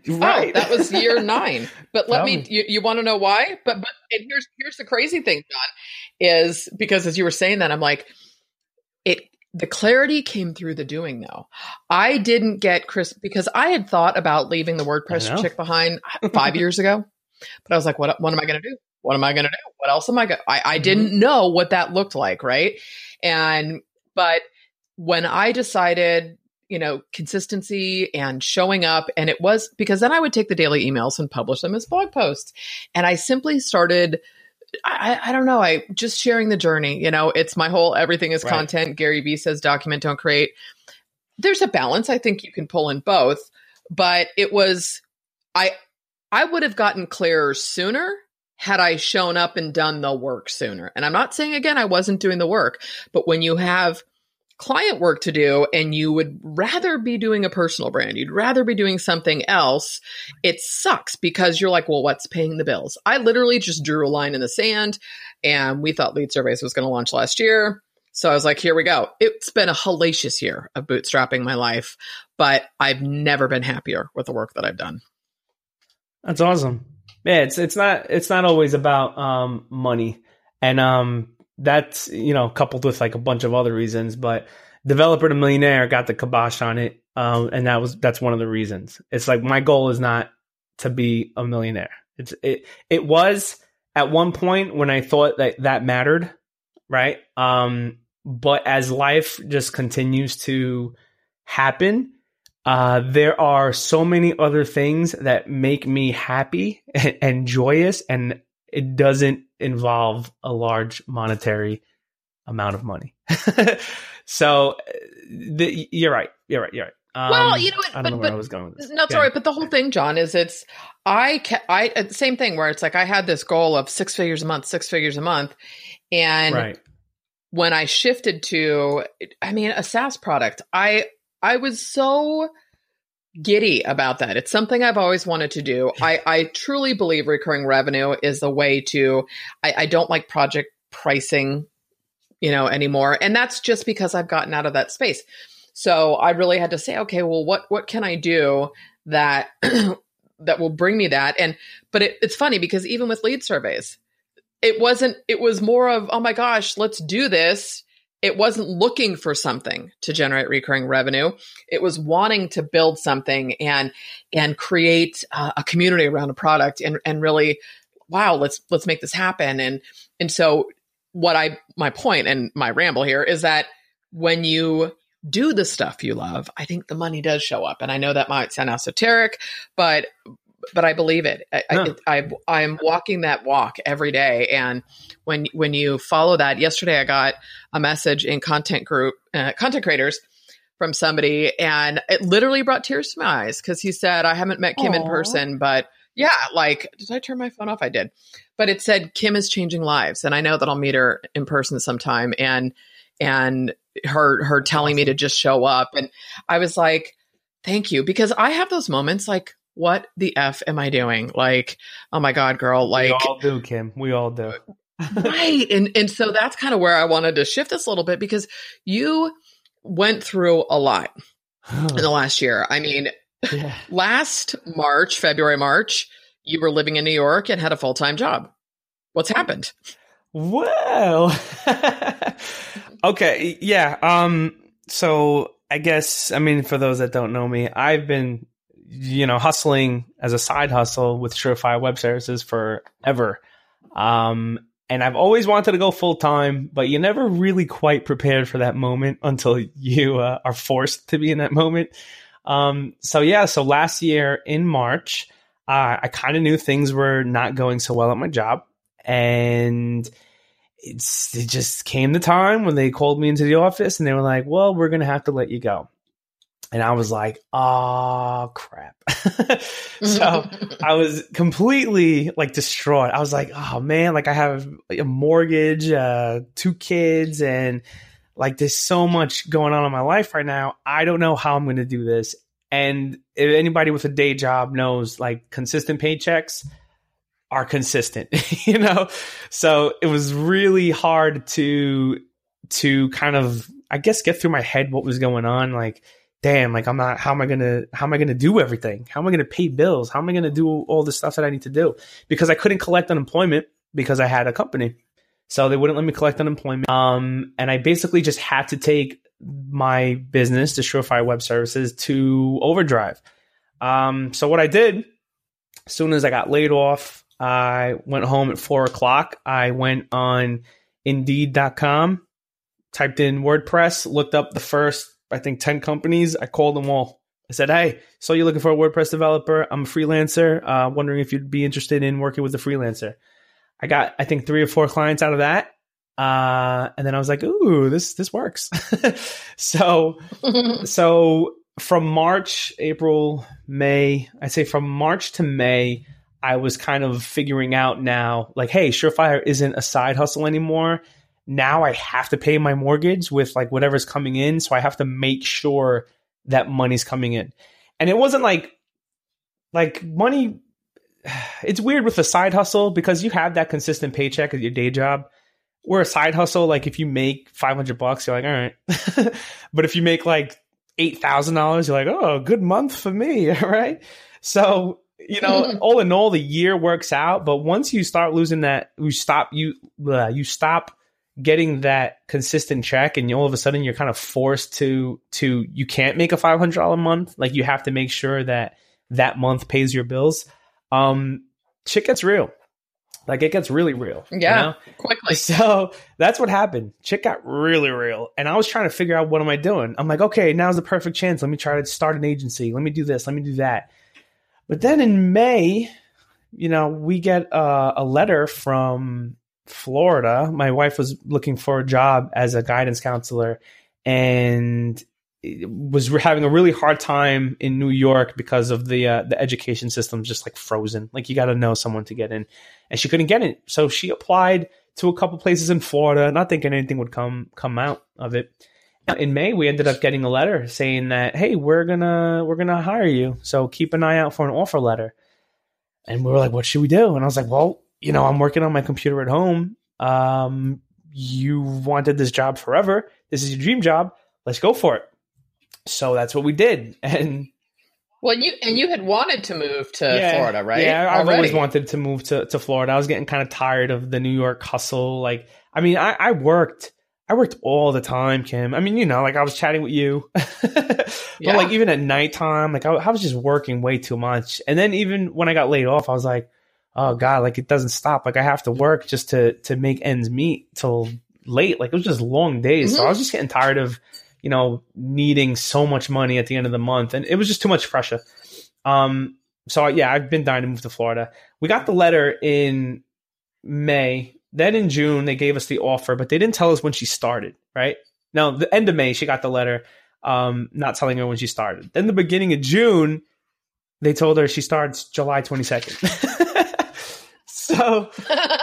[SPEAKER 1] Oh, right. Oh, that was year nine. But let me,
[SPEAKER 2] me.
[SPEAKER 1] you, you want to know why? But, but, and here's, here's the crazy thing, Jon, is because as you were saying that, I'm like, it, the clarity came through the doing though. I didn't get Chris because I had thought about leaving the WordPress chick behind five years ago, but I was like, what, what am I going to do? What am I going to do? What else am I going to, I, I
[SPEAKER 2] Mhm.
[SPEAKER 1] didn't know what that looked like. Right. And, but when I decided, you know, consistency and showing up, and it was because then I would take the daily emails and publish them as blog posts. And I simply started, I, I don't know, I just sharing the journey. You know, it's my whole everything is
[SPEAKER 2] Right.
[SPEAKER 1] content. Gary Vee says document, don't create. There's a balance. I think you can pull in both, but it was, I, I would have gotten clearer sooner had I shown up and done the work sooner. And I'm not saying again, I wasn't doing the work, but when you have client work to do and you would rather be doing a personal brand, you'd rather be doing something else, it sucks because you're like, well, what's paying the bills? I literally just drew a line in the sand and we thought Lead Surveys was going to launch last year. So I was like, here we go. It's been a hellacious year of bootstrapping my life, but I've never been happier with the work that I've done.
[SPEAKER 2] That's awesome. Yeah, it's it's not it's not always about um money. And um that's, you know, coupled with like a bunch of other reasons, but developer to millionaire got the kibosh on it. Um and that was that's one of the reasons. It's like my goal is not to be a millionaire. It's it it was at one point when I thought that that mattered, right? Um but as life just continues to happen, uh, there are so many other things that make me happy and, and joyous, and it doesn't involve a large monetary amount of money. so, uh, the, you're right. You're right. You're right. Um,
[SPEAKER 1] Well, you know what,
[SPEAKER 2] I don't
[SPEAKER 1] but-
[SPEAKER 2] know where
[SPEAKER 1] but-
[SPEAKER 2] I was going with this.
[SPEAKER 1] No, it's
[SPEAKER 2] Yeah.
[SPEAKER 1] all right. But the whole thing, Jon, is it's I ca- I uh, same thing where it's like I had this goal of six figures a month, six figures a month, and
[SPEAKER 2] Right.
[SPEAKER 1] when I shifted to, I mean, a SaaS product, I I was so giddy about that. It's something I've always wanted to do. I I truly believe recurring revenue is the way to. I, I don't like project pricing, you know, anymore, and that's just because I've gotten out of that space. So I really had to say, okay, well, what what can I do that that will bring me that? And but it, it's funny because even with lead surveys, it wasn't. It was more of, oh my gosh, let's do this. It wasn't looking for something to generate recurring revenue. It was wanting to build something and and create uh, a community around a product and and really, wow, let's let's make this happen. And and so what I my point and my ramble here is that when you do the stuff you love, I think the money does show up. And I know that might sound esoteric, but but I believe it. I,
[SPEAKER 2] No.
[SPEAKER 1] I, I I'm walking that walk every day, and when when you follow that, yesterday I got a message in content group uh, content creators from somebody, and it literally brought tears to my eyes because he said I haven't met Kim in person, but yeah, like did I turn my phone off? I did, but it said Kim is changing lives, and I know that I'll meet her in person sometime, and and her her telling me to just show up, and I was like, thank you, because I have those moments like. What the f am I doing? Like, oh my god, girl! Like,
[SPEAKER 2] we all do, Kim. We all do. It.
[SPEAKER 1] Right and and so that's kind of where i wanted to shift this a little bit because you went through a lot in the last year i mean
[SPEAKER 2] yeah.
[SPEAKER 1] last march february march you were living in new york and had a full-time job what's happened
[SPEAKER 2] Well, okay, yeah. Um, so I guess I mean for those that don't know me, I've been, you know, hustling as a side hustle with Surefire Web Services forever. Um, and I've always wanted to go full time, but you never really quite prepared for that moment until you uh, are forced to be in that moment. Um, so yeah, so last year in March, uh, I kind of knew things were not going so well at my job and it's it just came the time when they called me into the office and they were like, "Well, we're gonna have to let you go," and I was like, "Oh crap!" so I was completely like distraught. I was like, "Oh man!" Like I have a mortgage, uh, two kids, and like there's so much going on in my life right now. I don't know how I'm going to do this. And if anybody with a day job knows like consistent paychecks are consistent, you know? So it was really hard to, to kind of, I guess, get through my head what was going on. Like, damn, like I'm not, how am I going to, how am I going to do everything? How am I going to pay bills? How am I going to do all the stuff that I need to do? Because I couldn't collect unemployment because I had a company. So they wouldn't let me collect unemployment. Um, and I basically just had to take my business, the Surefire Web Services, to overdrive. Um, so what I did, as soon as I got laid off, I went home at four o'clock. I went on Indeed.com, typed in WordPress, looked up the first, I think, 10 companies. I called them all. I said, Hey, so you're looking for a WordPress developer? I'm a freelancer, uh, wondering if you'd be interested in working with a freelancer. I got, I think, three or four clients out of that. Uh, and then I was like, ooh, this this works. so so from March, April, May, I'd say from March to May, I was kind of figuring out now, like, hey, Surefire isn't a side hustle anymore. Now I have to pay my mortgage with like whatever's coming in. So I have to make sure that money's coming in. And it wasn't like like money it's weird with a side hustle because you have that consistent paycheck at your day job where a side hustle, like if you make 500 bucks, you're like, all right. but if you make like $8,000, you're like, oh, good month for me. Right. So, you know, all in all, the year works out. But once you start losing that, you stop, you, uh, you stop getting that consistent check and all of a sudden you're kind of forced to, to, you can't make a $500 a month. Like you have to make sure that that month pays your bills. Um, shit gets real. Like it gets really real.
[SPEAKER 1] Yeah.
[SPEAKER 2] You know?
[SPEAKER 1] Quickly.
[SPEAKER 2] So that's what happened. Chick got really real. And I was trying to figure out what am I doing? I'm like, okay, now's the perfect chance. Let me try to start an agency. Let me do this. Let me do that. But then in May, you know, we get uh, a letter from Florida. My wife was looking for a job as a guidance counselor and was having a really hard time in New York because of the uh, the education system just like frozen. Like you got to know someone to get in, and she couldn't get in. So she applied to a couple places in Florida, not thinking anything would come come out of it. In May, we ended up getting a letter saying that hey, we're gonna we're gonna hire you. So keep an eye out for an offer letter. And we were like, what should we do? And I was like, well, you know, I'm working on my computer at home. Um, you wanted this job forever. This is your dream job. Let's go for it. So that's what we did. And
[SPEAKER 1] well, you and you had wanted to move to yeah, Florida, right?
[SPEAKER 2] Yeah, I've Already. always wanted to move to, to Florida. I was getting kind of tired of the New York hustle. Like, I mean, I, I worked, I worked all the time, Kim. I mean, you know, like I was chatting with you, but yeah. like even at nighttime, like I, I was just working way too much. And then even when I got laid off, I was like, oh god, like it doesn't stop. Like I have to work just to to make ends meet till late. Like it was just long days. Mm-hmm. So I was just getting tired of you know, needing so much money at the end of the month. And it was just too much pressure. Um, so yeah, I've been dying to move to Florida. We got the letter in May. Then in June, they gave us the offer, but they didn't tell us when she started, right? Now, the end of May, she got the letter, um, not telling her when she started. Then the beginning of June, they told her she starts July 22nd. So,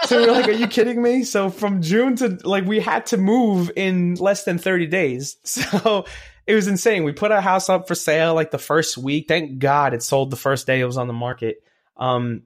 [SPEAKER 2] so we are like, are you kidding me? So from June to like, we had to move in less than 30 days. So it was insane. We put our house up for sale like the first week. Thank God it sold the first day it was on the market. Um,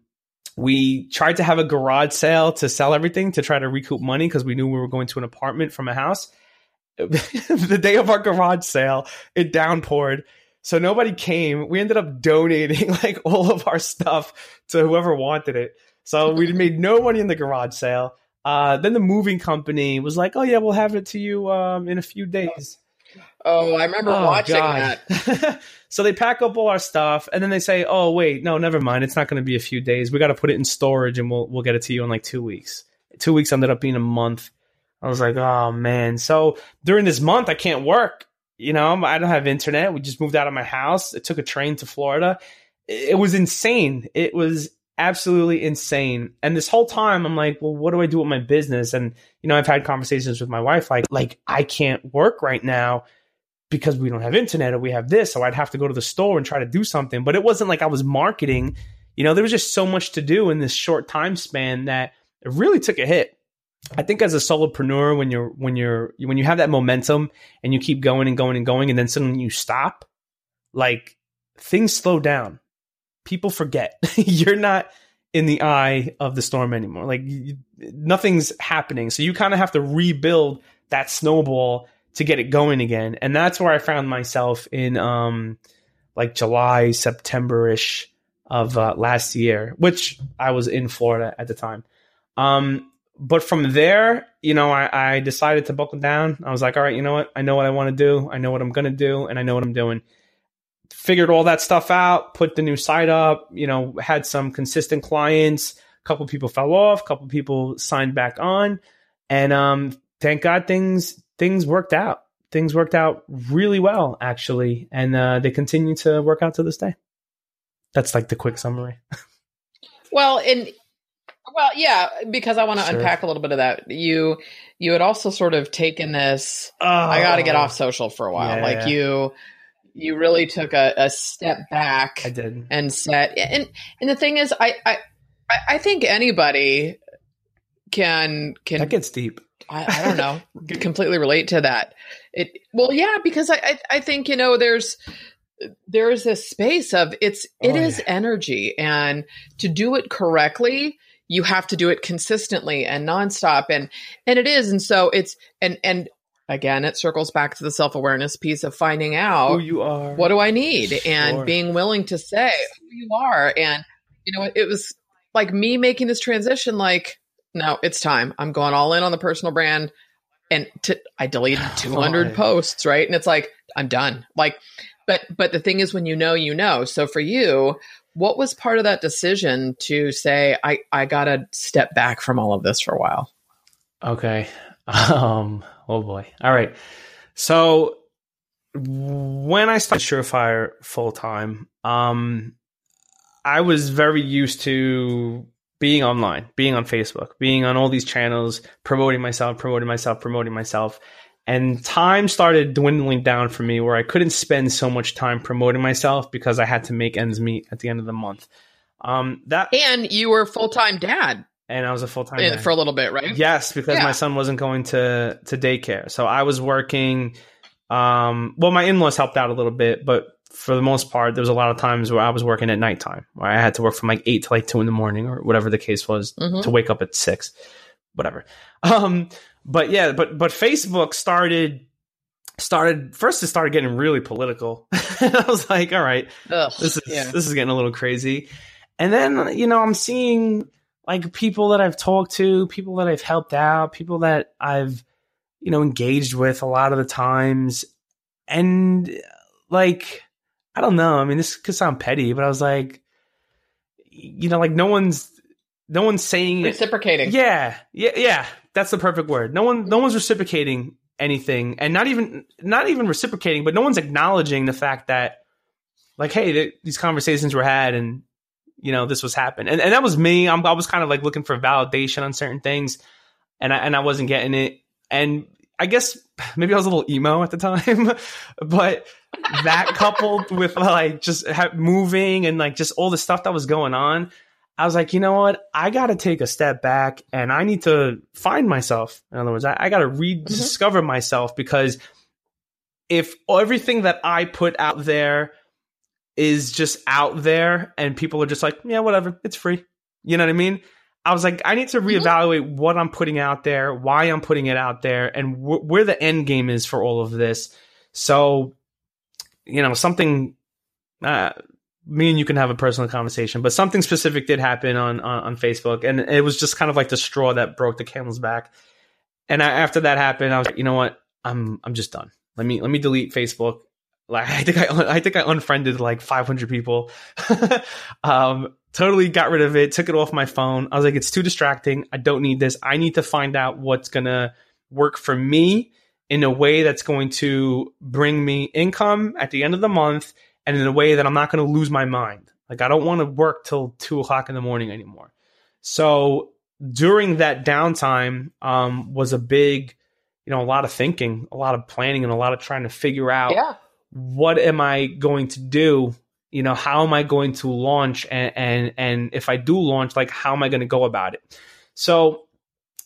[SPEAKER 2] we tried to have a garage sale to sell everything to try to recoup money because we knew we were going to an apartment from a house. the day of our garage sale, it downpoured. So nobody came. We ended up donating like all of our stuff to whoever wanted it. So we made no money in the garage sale. Uh, then the moving company was like, "Oh yeah, we'll have it to you um, in a few days."
[SPEAKER 1] Oh, I remember oh, watching God. that.
[SPEAKER 2] so they pack up all our stuff, and then they say, "Oh wait, no, never mind. It's not going to be a few days. We got to put it in storage, and we'll we'll get it to you in like two weeks." Two weeks ended up being a month. I was like, "Oh man!" So during this month, I can't work. You know, I don't have internet. We just moved out of my house. It took a train to Florida. It was insane. It was absolutely insane. And this whole time I'm like, well, what do I do with my business? And you know, I've had conversations with my wife like like I can't work right now because we don't have internet or we have this, so I'd have to go to the store and try to do something. But it wasn't like I was marketing. You know, there was just so much to do in this short time span that it really took a hit. I think as a solopreneur, when you're when you're when you have that momentum and you keep going and going and going, and then suddenly you stop, like things slow down. People forget you're not in the eye of the storm anymore. Like you, nothing's happening, so you kind of have to rebuild that snowball to get it going again. And that's where I found myself in um like July, September ish of uh, last year, which I was in Florida at the time. Um, but from there, you know, I, I, decided to buckle down. I was like, all right, you know what? I know what I want to do. I know what I'm going to do, and I know what I'm doing. Figured all that stuff out, put the new site up, you know, had some consistent clients. A couple people fell off, a couple people signed back on. And um, thank God things things worked out. Things worked out really well, actually. And uh, they continue to work out to this day. That's like the quick summary.
[SPEAKER 1] well, and well, yeah, because I want to sure. unpack a little bit of that. You you had also sort of taken this. Oh, I got to get off social for a while. Yeah, like you, you really took a, a, step back.
[SPEAKER 2] I did,
[SPEAKER 1] and said, and and the thing is, I I I think anybody can can
[SPEAKER 2] that gets deep.
[SPEAKER 1] I, I don't know, completely relate to that. It well, yeah, because I, I I think you know there's there is this space of it's oh, it oh, is yeah. energy and to do it correctly you have to do it consistently and nonstop and and it is and so it's and and again it circles back to the self-awareness piece of finding out
[SPEAKER 2] who you are.
[SPEAKER 1] what do i need? Sure. and being willing to say who you are. And you know it was like me making this transition like no it's time. I'm going all in on the personal brand and to, i deleted 200 posts right? And it's like i'm done. Like but but the thing is when you know you know. So for you what was part of that decision to say, I, I got to step back from all of this for a while?
[SPEAKER 2] Okay. Um, oh boy. All right. So when I started Surefire full time, um, I was very used to being online, being on Facebook, being on all these channels, promoting myself, promoting myself, promoting myself and time started dwindling down for me where I couldn't spend so much time promoting myself because I had to make ends meet at the end of the month. Um, that
[SPEAKER 1] and you were full time dad,
[SPEAKER 2] and I was a full time
[SPEAKER 1] for a little bit, right?
[SPEAKER 2] Yes, because yeah. my son wasn't going to to daycare, so I was working. Um, well, my in laws helped out a little bit, but for the most part, there was a lot of times where I was working at nighttime, where I had to work from like eight to like two in the morning or whatever the case was mm-hmm. to wake up at six, whatever. Um, but yeah, but but Facebook started started first it started getting really political. I was like, all right, Ugh, this is yeah. this is getting a little crazy. And then, you know, I'm seeing like people that I've talked to, people that I've helped out, people that I've, you know, engaged with a lot of the times. And like, I don't know. I mean, this could sound petty, but I was like, you know, like no one's no one's saying
[SPEAKER 1] reciprocating.
[SPEAKER 2] Yeah, yeah, yeah. That's the perfect word. No one, no one's reciprocating anything, and not even, not even reciprocating, but no one's acknowledging the fact that, like, hey, th- these conversations were had, and you know, this was happened, and and that was me. I'm, I was kind of like looking for validation on certain things, and I and I wasn't getting it, and I guess maybe I was a little emo at the time, but that coupled with like just moving and like just all the stuff that was going on I was like, you know what? I got to take a step back and I need to find myself. In other words, I, I got to rediscover mm-hmm. myself because if everything that I put out there is just out there and people are just like, yeah, whatever, it's free. You know what I mean? I was like, I need to mm-hmm. reevaluate mm-hmm. what I'm putting out there, why I'm putting it out there, and wh- where the end game is for all of this. So, you know, something uh, me and you can have a personal conversation, but something specific did happen on, on, on Facebook, and it was just kind of like the straw that broke the camel's back. And I, after that happened, I was like, you know what, I'm I'm just done. Let me let me delete Facebook. Like I think I I think I unfriended like 500 people. um, totally got rid of it, took it off my phone. I was like, it's too distracting. I don't need this. I need to find out what's gonna work for me in a way that's going to bring me income at the end of the month and in a way that I'm not going to lose my mind. Like I don't want to work till two o'clock in the morning anymore. So during that downtime um, was a big, you know, a lot of thinking, a lot of planning, and a lot of trying to figure out
[SPEAKER 1] yeah.
[SPEAKER 2] What am I going to do. You know, how am I going to launch, and and and if I do launch, like how am I going to go about it? So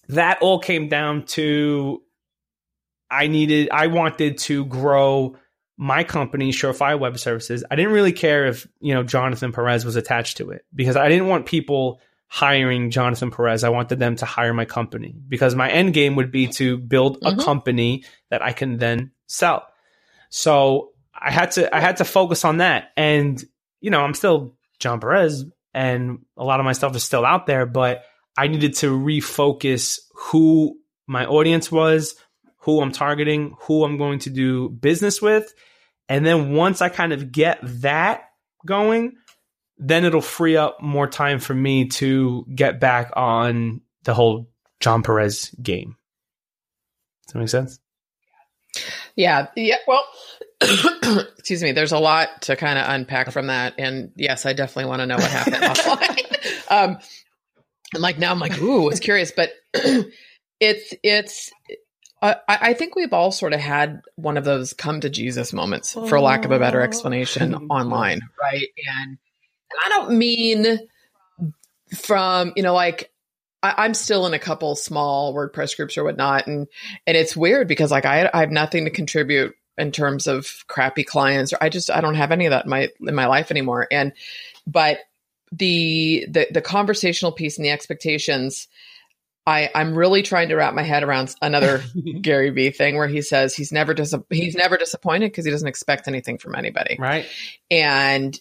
[SPEAKER 2] that all came down to I needed, I wanted to grow my company, Surefire Web Services. I didn't really care if, you know, Jonathan Perez was attached to it because I didn't want people hiring Jonathan Perez. I wanted them to hire my company because my end game would be to build a mm-hmm. company that I can then sell. So I had to I had to focus on that. And, you know, I'm still Jon Perez and a lot of my stuff is still out there, but I needed to refocus who my audience was, who I'm targeting, who I'm going to do business with. And then once I kind of get that going, then it'll free up more time for me to get back on the whole Jon Perez game. Does that make sense?
[SPEAKER 1] Yeah. Yeah. Well, excuse me. There's a lot to kind of unpack from that, and yes, I definitely want to know what happened offline. Um, and like now, I'm like, ooh, it's curious, but it's it's. Uh, I, I think we've all sort of had one of those come to Jesus moments, for lack of a better explanation, online, right? And I don't mean from, you know, like I, am still in a couple small WordPress groups or whatnot. And, and it's weird because like I, I have nothing to contribute in terms of crappy clients or I just, I don't have any of that in my, in my life anymore. And, but the, the, the conversational piece and the expectations, I, I'm really trying to wrap my head around another Gary Vee thing where he says he's never dis- he's never disappointed because he doesn't expect anything from anybody.
[SPEAKER 2] Right.
[SPEAKER 1] And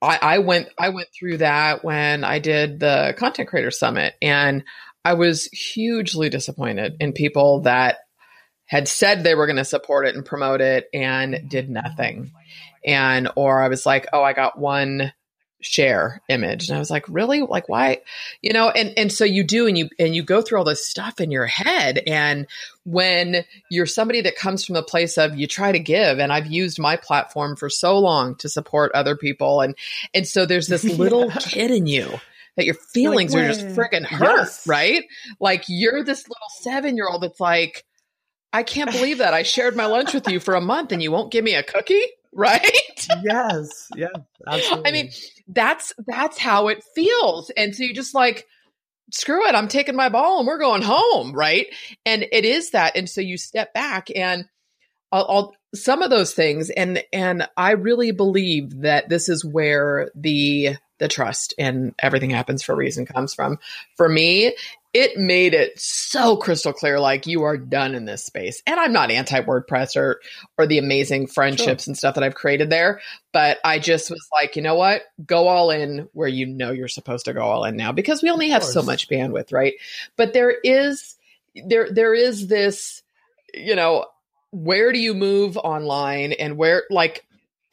[SPEAKER 1] I, I went I went through that when I did the content creator summit and I was hugely disappointed in people that had said they were going to support it and promote it and did nothing. And or I was like, "Oh, I got one share image and i was like really like why you know and and so you do and you and you go through all this stuff in your head and when you're somebody that comes from a place of you try to give and i've used my platform for so long to support other people and and so there's this little yeah. kid in you that your feelings like, are just freaking hurt yes. right like you're this little seven year old that's like I can't believe that I shared my lunch with you for a month and you won't give me a cookie right?
[SPEAKER 2] yes, yeah, absolutely.
[SPEAKER 1] I mean, that's that's how it feels, and so you just like screw it, I'm taking my ball and we're going home, right? And it is that, and so you step back and. I'll, I'll, some of those things and and I really believe that this is where the the trust and everything happens for a reason comes from. For me, it made it so crystal clear like you are done in this space and i'm not anti wordpress or or the amazing friendships sure. and stuff that i've created there but i just was like you know what go all in where you know you're supposed to go all in now because we only have so much bandwidth right but there is there there is this you know where do you move online and where like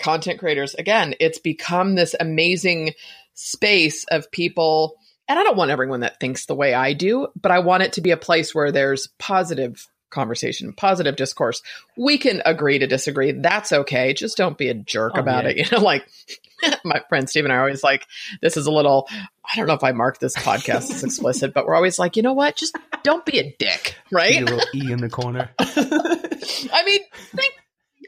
[SPEAKER 1] content creators again it's become this amazing space of people and I don't want everyone that thinks the way I do, but I want it to be a place where there's positive conversation, positive discourse. We can agree to disagree. That's okay. Just don't be a jerk oh, about yeah. it. You know, like my friend Steve and I are always like, this is a little, I don't know if I marked this podcast as explicit, but we're always like, you know what? Just don't be a dick, right?
[SPEAKER 2] A little E in the corner.
[SPEAKER 1] I mean, think,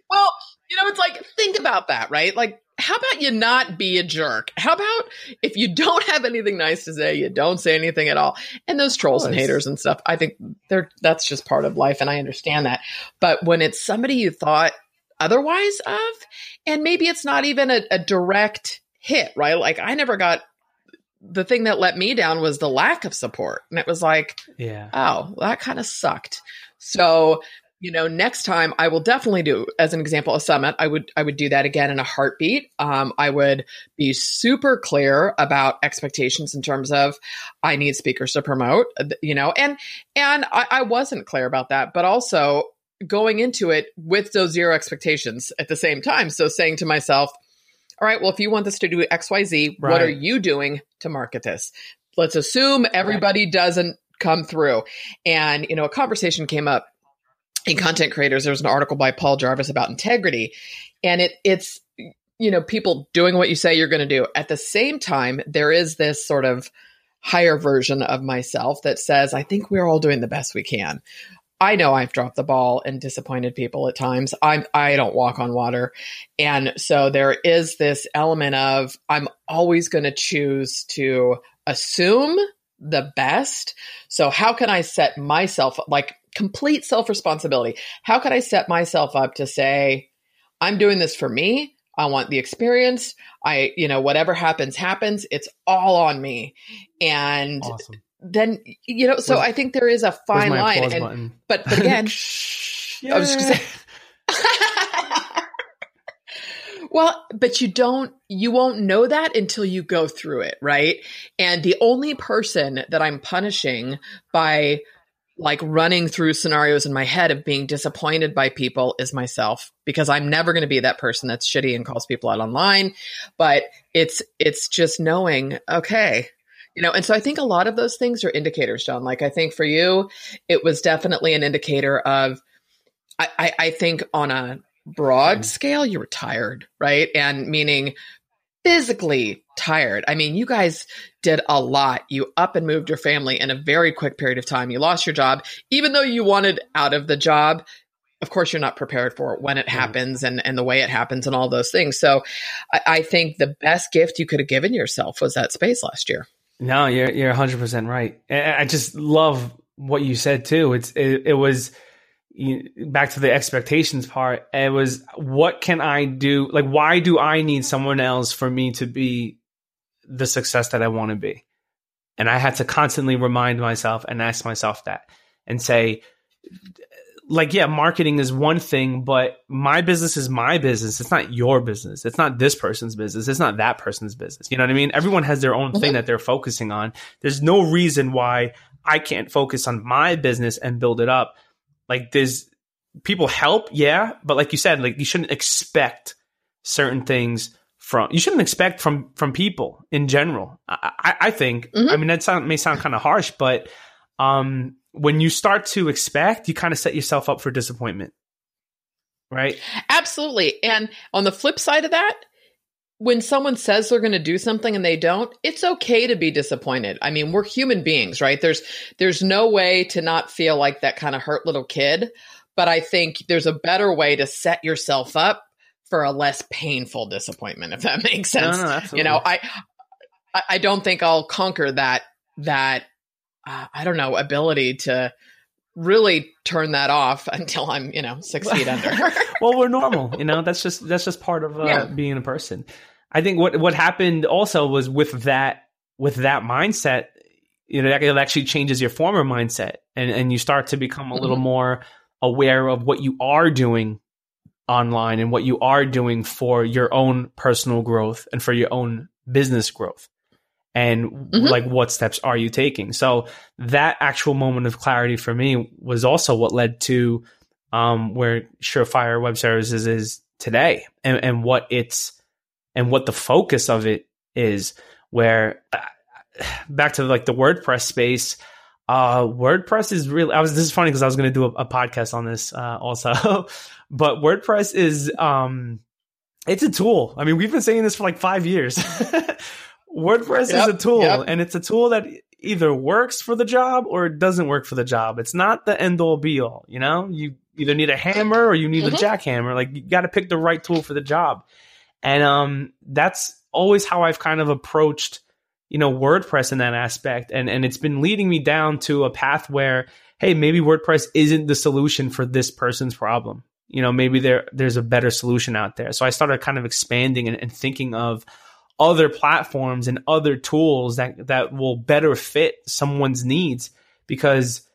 [SPEAKER 1] well, you know, it's like, think about that, right? Like, how about you not be a jerk? How about if you don't have anything nice to say, you don't say anything at all? And those trolls and haters and stuff, I think they're that's just part of life, and I understand that. But when it's somebody you thought otherwise of, and maybe it's not even a, a direct hit, right? Like I never got the thing that let me down was the lack of support, and it was like,
[SPEAKER 2] yeah,
[SPEAKER 1] oh, that kind of sucked. So you know next time i will definitely do as an example a summit i would i would do that again in a heartbeat um, i would be super clear about expectations in terms of i need speakers to promote you know and and I, I wasn't clear about that but also going into it with those zero expectations at the same time so saying to myself all right well if you want this to do xyz right. what are you doing to market this let's assume everybody right. doesn't come through and you know a conversation came up in content creators, there was an article by Paul Jarvis about integrity, and it it's you know people doing what you say you're going to do. At the same time, there is this sort of higher version of myself that says, I think we're all doing the best we can. I know I've dropped the ball and disappointed people at times. I'm I don't walk on water. And so there is this element of I'm always going to choose to assume the best. So how can I set myself like complete self responsibility? How could I set myself up to say, I'm doing this for me. I want the experience. I, you know, whatever happens, happens. It's all on me. And awesome. then, you know, so where's, I think there is a fine line. And, but, but again, I was just well, but you don't, you won't know that until you go through it, right? And the only person that I'm punishing by like running through scenarios in my head of being disappointed by people is myself because I'm never going to be that person that's shitty and calls people out online. But it's, it's just knowing, okay, you know, and so I think a lot of those things are indicators, Jon. Like I think for you, it was definitely an indicator of, I, I, I think on a broad mm. scale, you were tired, right? And meaning physically tired. I mean, you guys did a lot. You up and moved your family in a very quick period of time. You lost your job, even though you wanted out of the job. Of course, you're not prepared for it when it happens and, and the way it happens and all those things. So I, I think the best gift you could have given yourself was that space last year.
[SPEAKER 2] No, you're, you're 100% right. I just love what you said too. It's, it, it was, you, back to the expectations part, it was what can I do? Like, why do I need someone else for me to be the success that I want to be? And I had to constantly remind myself and ask myself that and say, like, yeah, marketing is one thing, but my business is my business. It's not your business. It's not this person's business. It's not that person's business. You know what I mean? Everyone has their own mm-hmm. thing that they're focusing on. There's no reason why I can't focus on my business and build it up like there's people help, yeah, but like you said, like you shouldn't expect certain things from you shouldn't expect from from people in general. I, I, think. Mm-hmm. I mean that sound may sound kind of harsh, but um when you start to expect, you kind of set yourself up for disappointment. Right?
[SPEAKER 1] Absolutely. And on the flip side of that, when someone says they're going to do something and they don't, it's okay to be disappointed. I mean, we're human beings, right? There's there's no way to not feel like that kind of hurt little kid, but I think there's a better way to set yourself up for a less painful disappointment if that makes sense. No, no, you know, I I don't think I'll conquer that that uh, I don't know ability to really turn that off until I'm, you know, six feet under.
[SPEAKER 2] well, we're normal, you know. That's just that's just part of uh, yeah. being a person. I think what what happened also was with that with that mindset, you know, it actually changes your former mindset, and and you start to become a mm-hmm. little more aware of what you are doing online and what you are doing for your own personal growth and for your own business growth and mm-hmm. like what steps are you taking? So that actual moment of clarity for me was also what led to um, where surefire web services is today and, and what it's and what the focus of it is where uh, back to like the wordpress space uh wordpress is really i was this is funny because i was going to do a, a, podcast on this uh also but wordpress is um it's a tool. I mean we've been saying this for like five years WordPress yep, is a tool, yep. and it's a tool that either works for the job or it doesn't work for the job. It's not the end all be all. You know, you either need a hammer or you need mm-hmm. a jackhammer. Like you got to pick the right tool for the job, and um, that's always how I've kind of approached you know WordPress in that aspect, and and it's been leading me down to a path where hey, maybe WordPress isn't the solution for this person's problem. You know, maybe there there's a better solution out there. So I started kind of expanding and, and thinking of other platforms and other tools that that will better fit someone's needs because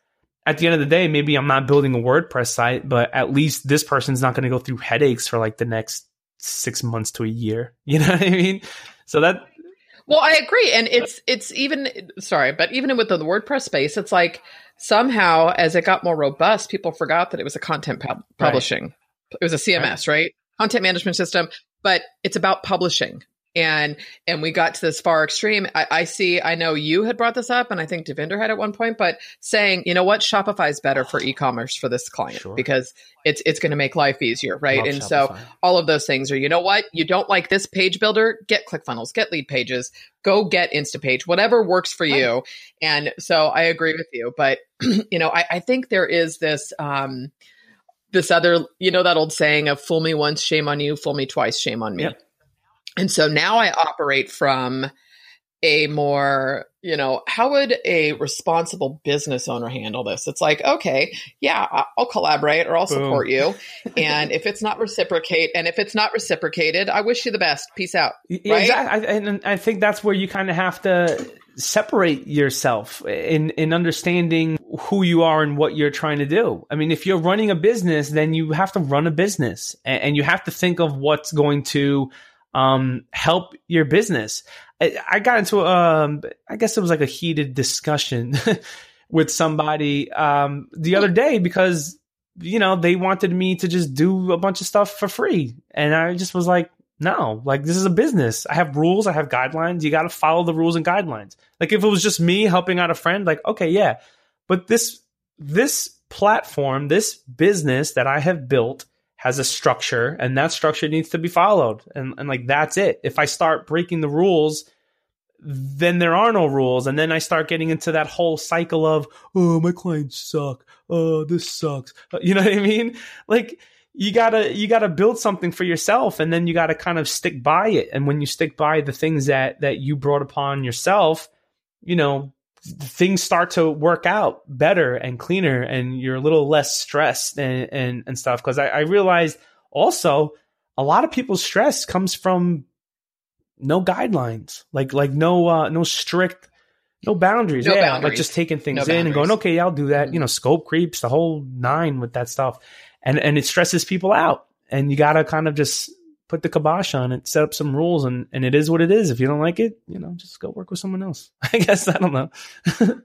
[SPEAKER 2] at the end of the day maybe I'm not building a WordPress site but at least this person's not going to go through headaches for like the next 6 months to a year. You know what I mean? So that
[SPEAKER 1] well I agree and it's it's even sorry but even with the WordPress space it's like somehow as it got more robust people forgot that it was a content pub- publishing. Right. it was a CMS right. right? Content management system but it's about publishing and and we got to this far extreme. I, I, see i know you had brought this up and i think devinder had at one point but saying you know what? Shopify is better for e-commerce for this client sure. because it's it's going to make life easier right? Love and Shopify. so all of those things are you know what? You don't like this page builder? Get clickfunnels get lead pages go get instapage whatever works for you. Right. and so i agree with you but you know I, I think there is this um this other you know that old saying of fool me once shame on you. Fool me twice shame on me. Yep and so now I operate from a more, you know, how would a responsible business owner handle this? It's like, okay, yeah, I'll collaborate or I'll
[SPEAKER 2] Boom.
[SPEAKER 1] support you. and if it's not reciprocate, and if it's not reciprocated, I wish you the best. Peace out. Right?
[SPEAKER 2] Exactly. I, and I think that's where you kind of have to separate yourself in in understanding who you are and what you're trying to do. I mean, if you're running a business, then you have to run a business, and, and you have to think of what's going to um, help your business. I, I got into um, I guess it was like a heated discussion with somebody um, the other day because you know they wanted me to just do a bunch of stuff for free, and I just was like no, like this is a business. I have rules, I have guidelines. You got to follow the rules and guidelines. Like if it was just me helping out a friend, like okay, yeah. But this this platform, this business that I have built has a structure and that structure needs to be followed. And and like that's it. If I start breaking the rules, then there are no rules and then I start getting into that whole cycle of, oh, my clients suck. Oh, this sucks. Uh, you know what I mean? Like you gotta you gotta build something for yourself and then you gotta kind of stick by it and when you stick by the things that that you brought upon yourself you know things start to work out better and cleaner and you're a little less stressed and and, and stuff. Because I, I realized also a lot of people's stress comes from no guidelines like like no uh no strict no boundaries.
[SPEAKER 1] No
[SPEAKER 2] yeah like just taking things
[SPEAKER 1] No
[SPEAKER 2] in and going
[SPEAKER 1] boundaries.
[SPEAKER 2] okay i'll do that.
[SPEAKER 1] Mhm.
[SPEAKER 2] you know scope creeps the whole nine with that stuff. And and it stresses people out. And you gotta kind of just put the kibosh on it set up some rules and and it is what it is if you don't like it you know just go work with someone else i guess i don't know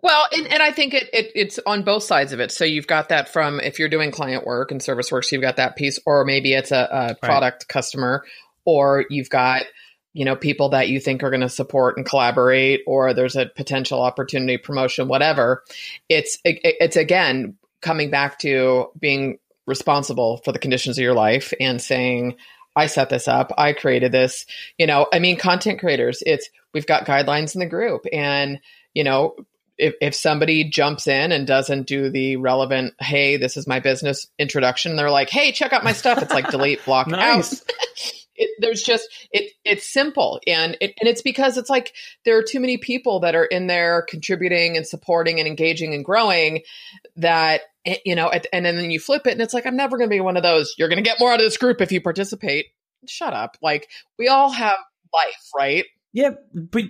[SPEAKER 1] Well, and, and I think it, it it's on both sides of it. So you've got that from if you're doing client work and service work, so you've got that piece, or maybe it's a, a product customer, or you've got you know people that you think are going to support and collaborate, or there's a potential opportunity, promotion, whatever. It's it, it's again coming back to being responsible for the conditions of your life and saying. I set this up. I created this. You know, I mean, content creators, it's, we've got guidelines in the group and, you know, if, if somebody jumps in and doesn't do the relevant, hey, this is my business introduction, they're like, hey, check out my stuff. It's like delete, block
[SPEAKER 2] nice
[SPEAKER 1] out. It, there's just it. It's simple, and it, and it's because it's like there are too many people that are in there contributing and supporting and engaging and growing. That eh, you know, at, and then you flip it, and it's like I'm never going to be one of those. You're going to get more out of this group if you participate. Shut up! Like we all have life, right?
[SPEAKER 2] Yeah, but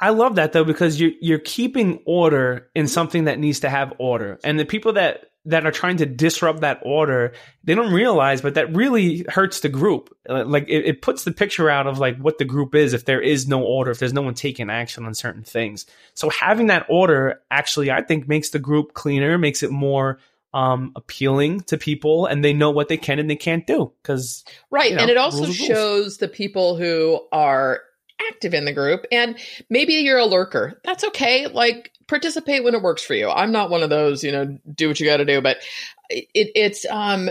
[SPEAKER 2] I love that though because you're you're keeping order in something that needs to have order, and the people that that are trying to disrupt that order, they don't realize, but that really hurts the group. Uh, Like it, it puts the picture out of like what the group is if there is no order, if there's no one taking action on certain things. So having that order actually, I think, makes the group cleaner, makes it more um appealing to people, and they know what they can and they can't do because
[SPEAKER 1] Right.
[SPEAKER 2] You know,
[SPEAKER 1] and it also
[SPEAKER 2] rules are rules.
[SPEAKER 1] shows the people who are active in the group. And maybe you're a lurker. That's okay. Like participate when it works for you. I'm not one of those, you know, do what you got to do, but it, it's, um,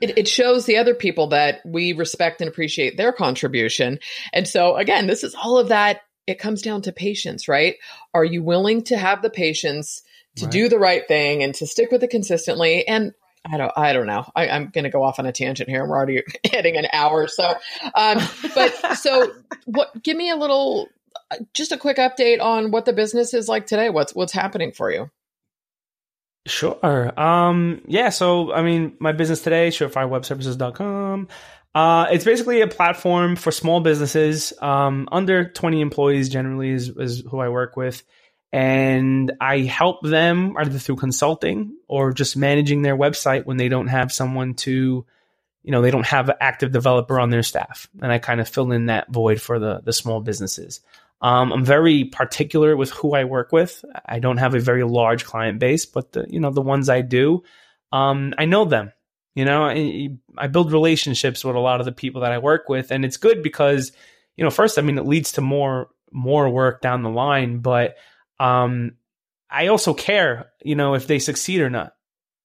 [SPEAKER 1] it, it shows the other people that we respect and appreciate their contribution. And so again, this is all of that. It comes down to patience, right? Are you willing to have the patience to
[SPEAKER 2] Right.
[SPEAKER 1] do the right thing and to stick with it consistently? And I don't, I don't know. I, I'm going to go off on a tangent here. We're already hitting an hour. So, um, but so what, give me a little, just a quick update on what the business is like today. What's, what's happening for you?
[SPEAKER 2] Sure. Um, yeah. So, I mean, my business today, surefirewebservices.com. Uh, it's basically a platform for small businesses. Um, under 20 employees generally is, is who I work with. And I help them either through consulting or just managing their website when they don't have someone to, you know, they don't have an active developer on their staff. And I kind of fill in that void for the, the small businesses. Um, I'm very particular with who I work with. I don't have a very large client base, but the you know the ones I do, um, I know them. You know, I, I build relationships with a lot of the people that I work with, and it's good because you know, first, I mean, it leads to more more work down the line, but um, I also care, you know, if they succeed or not.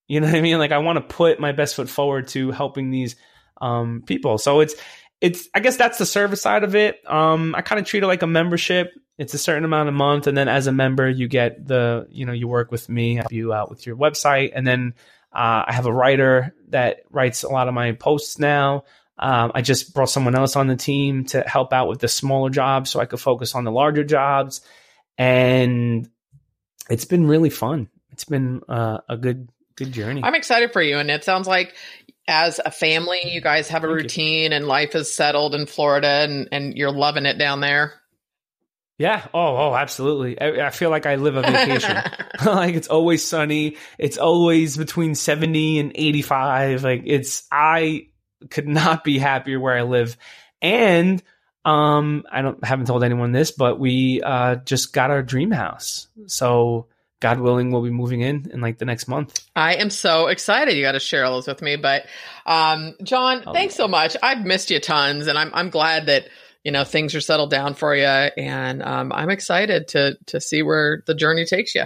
[SPEAKER 2] You know what I mean? Like I want to put my best foot forward to helping these um, people. So it's it's I guess that's the service side of it. Um, I kind of treat it like a membership. It's a certain amount a month, and then as a member, you get the you know you work with me, help you out with your website, and then uh, I have a writer that writes a lot of my posts now. Um, I just brought someone else on the team to help out with the smaller jobs so I could focus on the larger jobs. And it's been really fun. It's been uh, a good good journey.
[SPEAKER 1] I'm excited for you, and it sounds like as a family, you guys have a Thank routine, you. and life is settled in Florida, and and you're loving it down there.
[SPEAKER 2] Yeah. Oh, oh, absolutely. I, I feel like I live a vacation. like it's always sunny. It's always between 70 and 85. Like it's, I could not be happier where I live. And, um, I don't, haven't told anyone this, but we, uh, just got our dream house. So, God willing, we'll be moving in in like the next month.
[SPEAKER 1] I am so excited. You got to share all those with me. But um, Jon, oh, thanks so much. I've missed you tons, and I'm I'm glad that you know things are settled down for you and um, i'm excited to to see where the journey takes you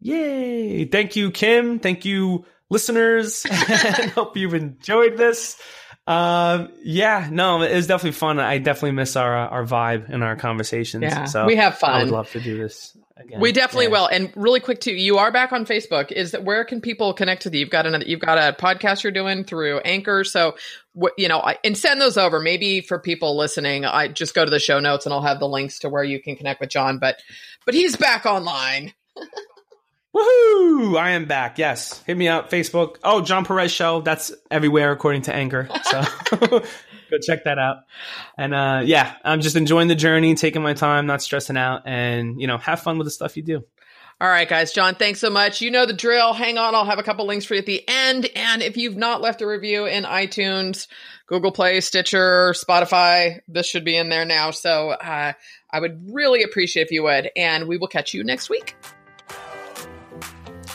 [SPEAKER 2] yay thank you kim thank you listeners and hope you've enjoyed this um yeah no it was definitely fun i definitely miss our our vibe and our conversations
[SPEAKER 1] yeah so we have fun i
[SPEAKER 2] would love to do this
[SPEAKER 1] Again. We definitely yeah. will. And really quick too, you are back on Facebook. Is that where can people connect with you? You've got another, you've got a podcast you're doing through Anchor. So, what you know, I, and send those over. Maybe for people listening, I just go to the show notes and I'll have the links to where you can connect with Jon. But, but he's back online.
[SPEAKER 2] Woohoo! I am back. Yes, hit me up. Facebook. Oh, Jon Perez Show. That's everywhere according to Anchor. So. go check that out. And uh, yeah, I'm just enjoying the journey, taking my time, not stressing out, and you know, have fun with the stuff you do.
[SPEAKER 1] All right, guys. Jon, thanks so much. You know the drill. Hang on. I'll have a couple links for you at the end. And if you've not left a review in iTunes, Google Play, Stitcher, Spotify, this should be in there now. So uh, I would really appreciate if you would. And we will catch you next week.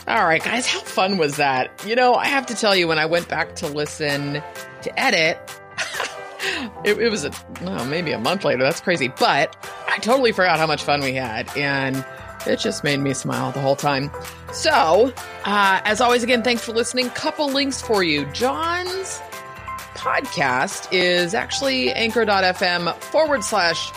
[SPEAKER 1] All right, guys. How fun was that? You know, I have to tell you, when I went back to listen to edit, it, it was a, well, maybe a month later. That's crazy. But I totally forgot how much fun we had. And it just made me smile the whole time. So, uh, as always, again, thanks for listening. Couple links for you. Jon's podcast is actually anchor.fm forward slash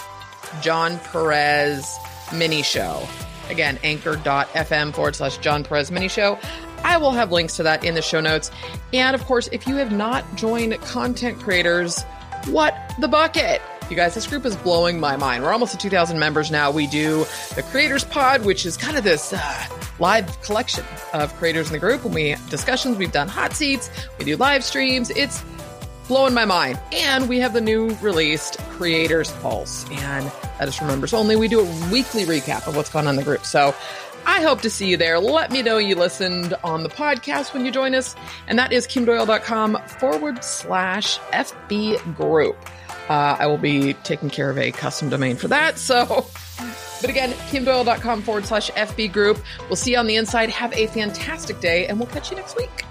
[SPEAKER 1] Jon Perez mini show. Again, anchor.fm forward slash Jon Perez mini show. I will have links to that in the show notes. And of course, if you have not joined Content Creators, what the bucket? You guys, this group is blowing my mind. We're almost at 2,000 members now. We do the Creators Pod, which is kind of this uh, live collection of creators in the group. When we have discussions, we've done hot seats, we do live streams. It's blowing my mind. And we have the new released Creators Pulse, and that is for members only. We do a weekly recap of what's going on in the group. So I hope to see you there. Let me know you listened on the podcast when you join us, and that is kimdoyle.com forward slash FB group. Uh, I will be taking care of a custom domain for that. So, but again, kimdoyle.com forward slash FB group. We'll see you on the inside. Have a fantastic day, and we'll catch you next week.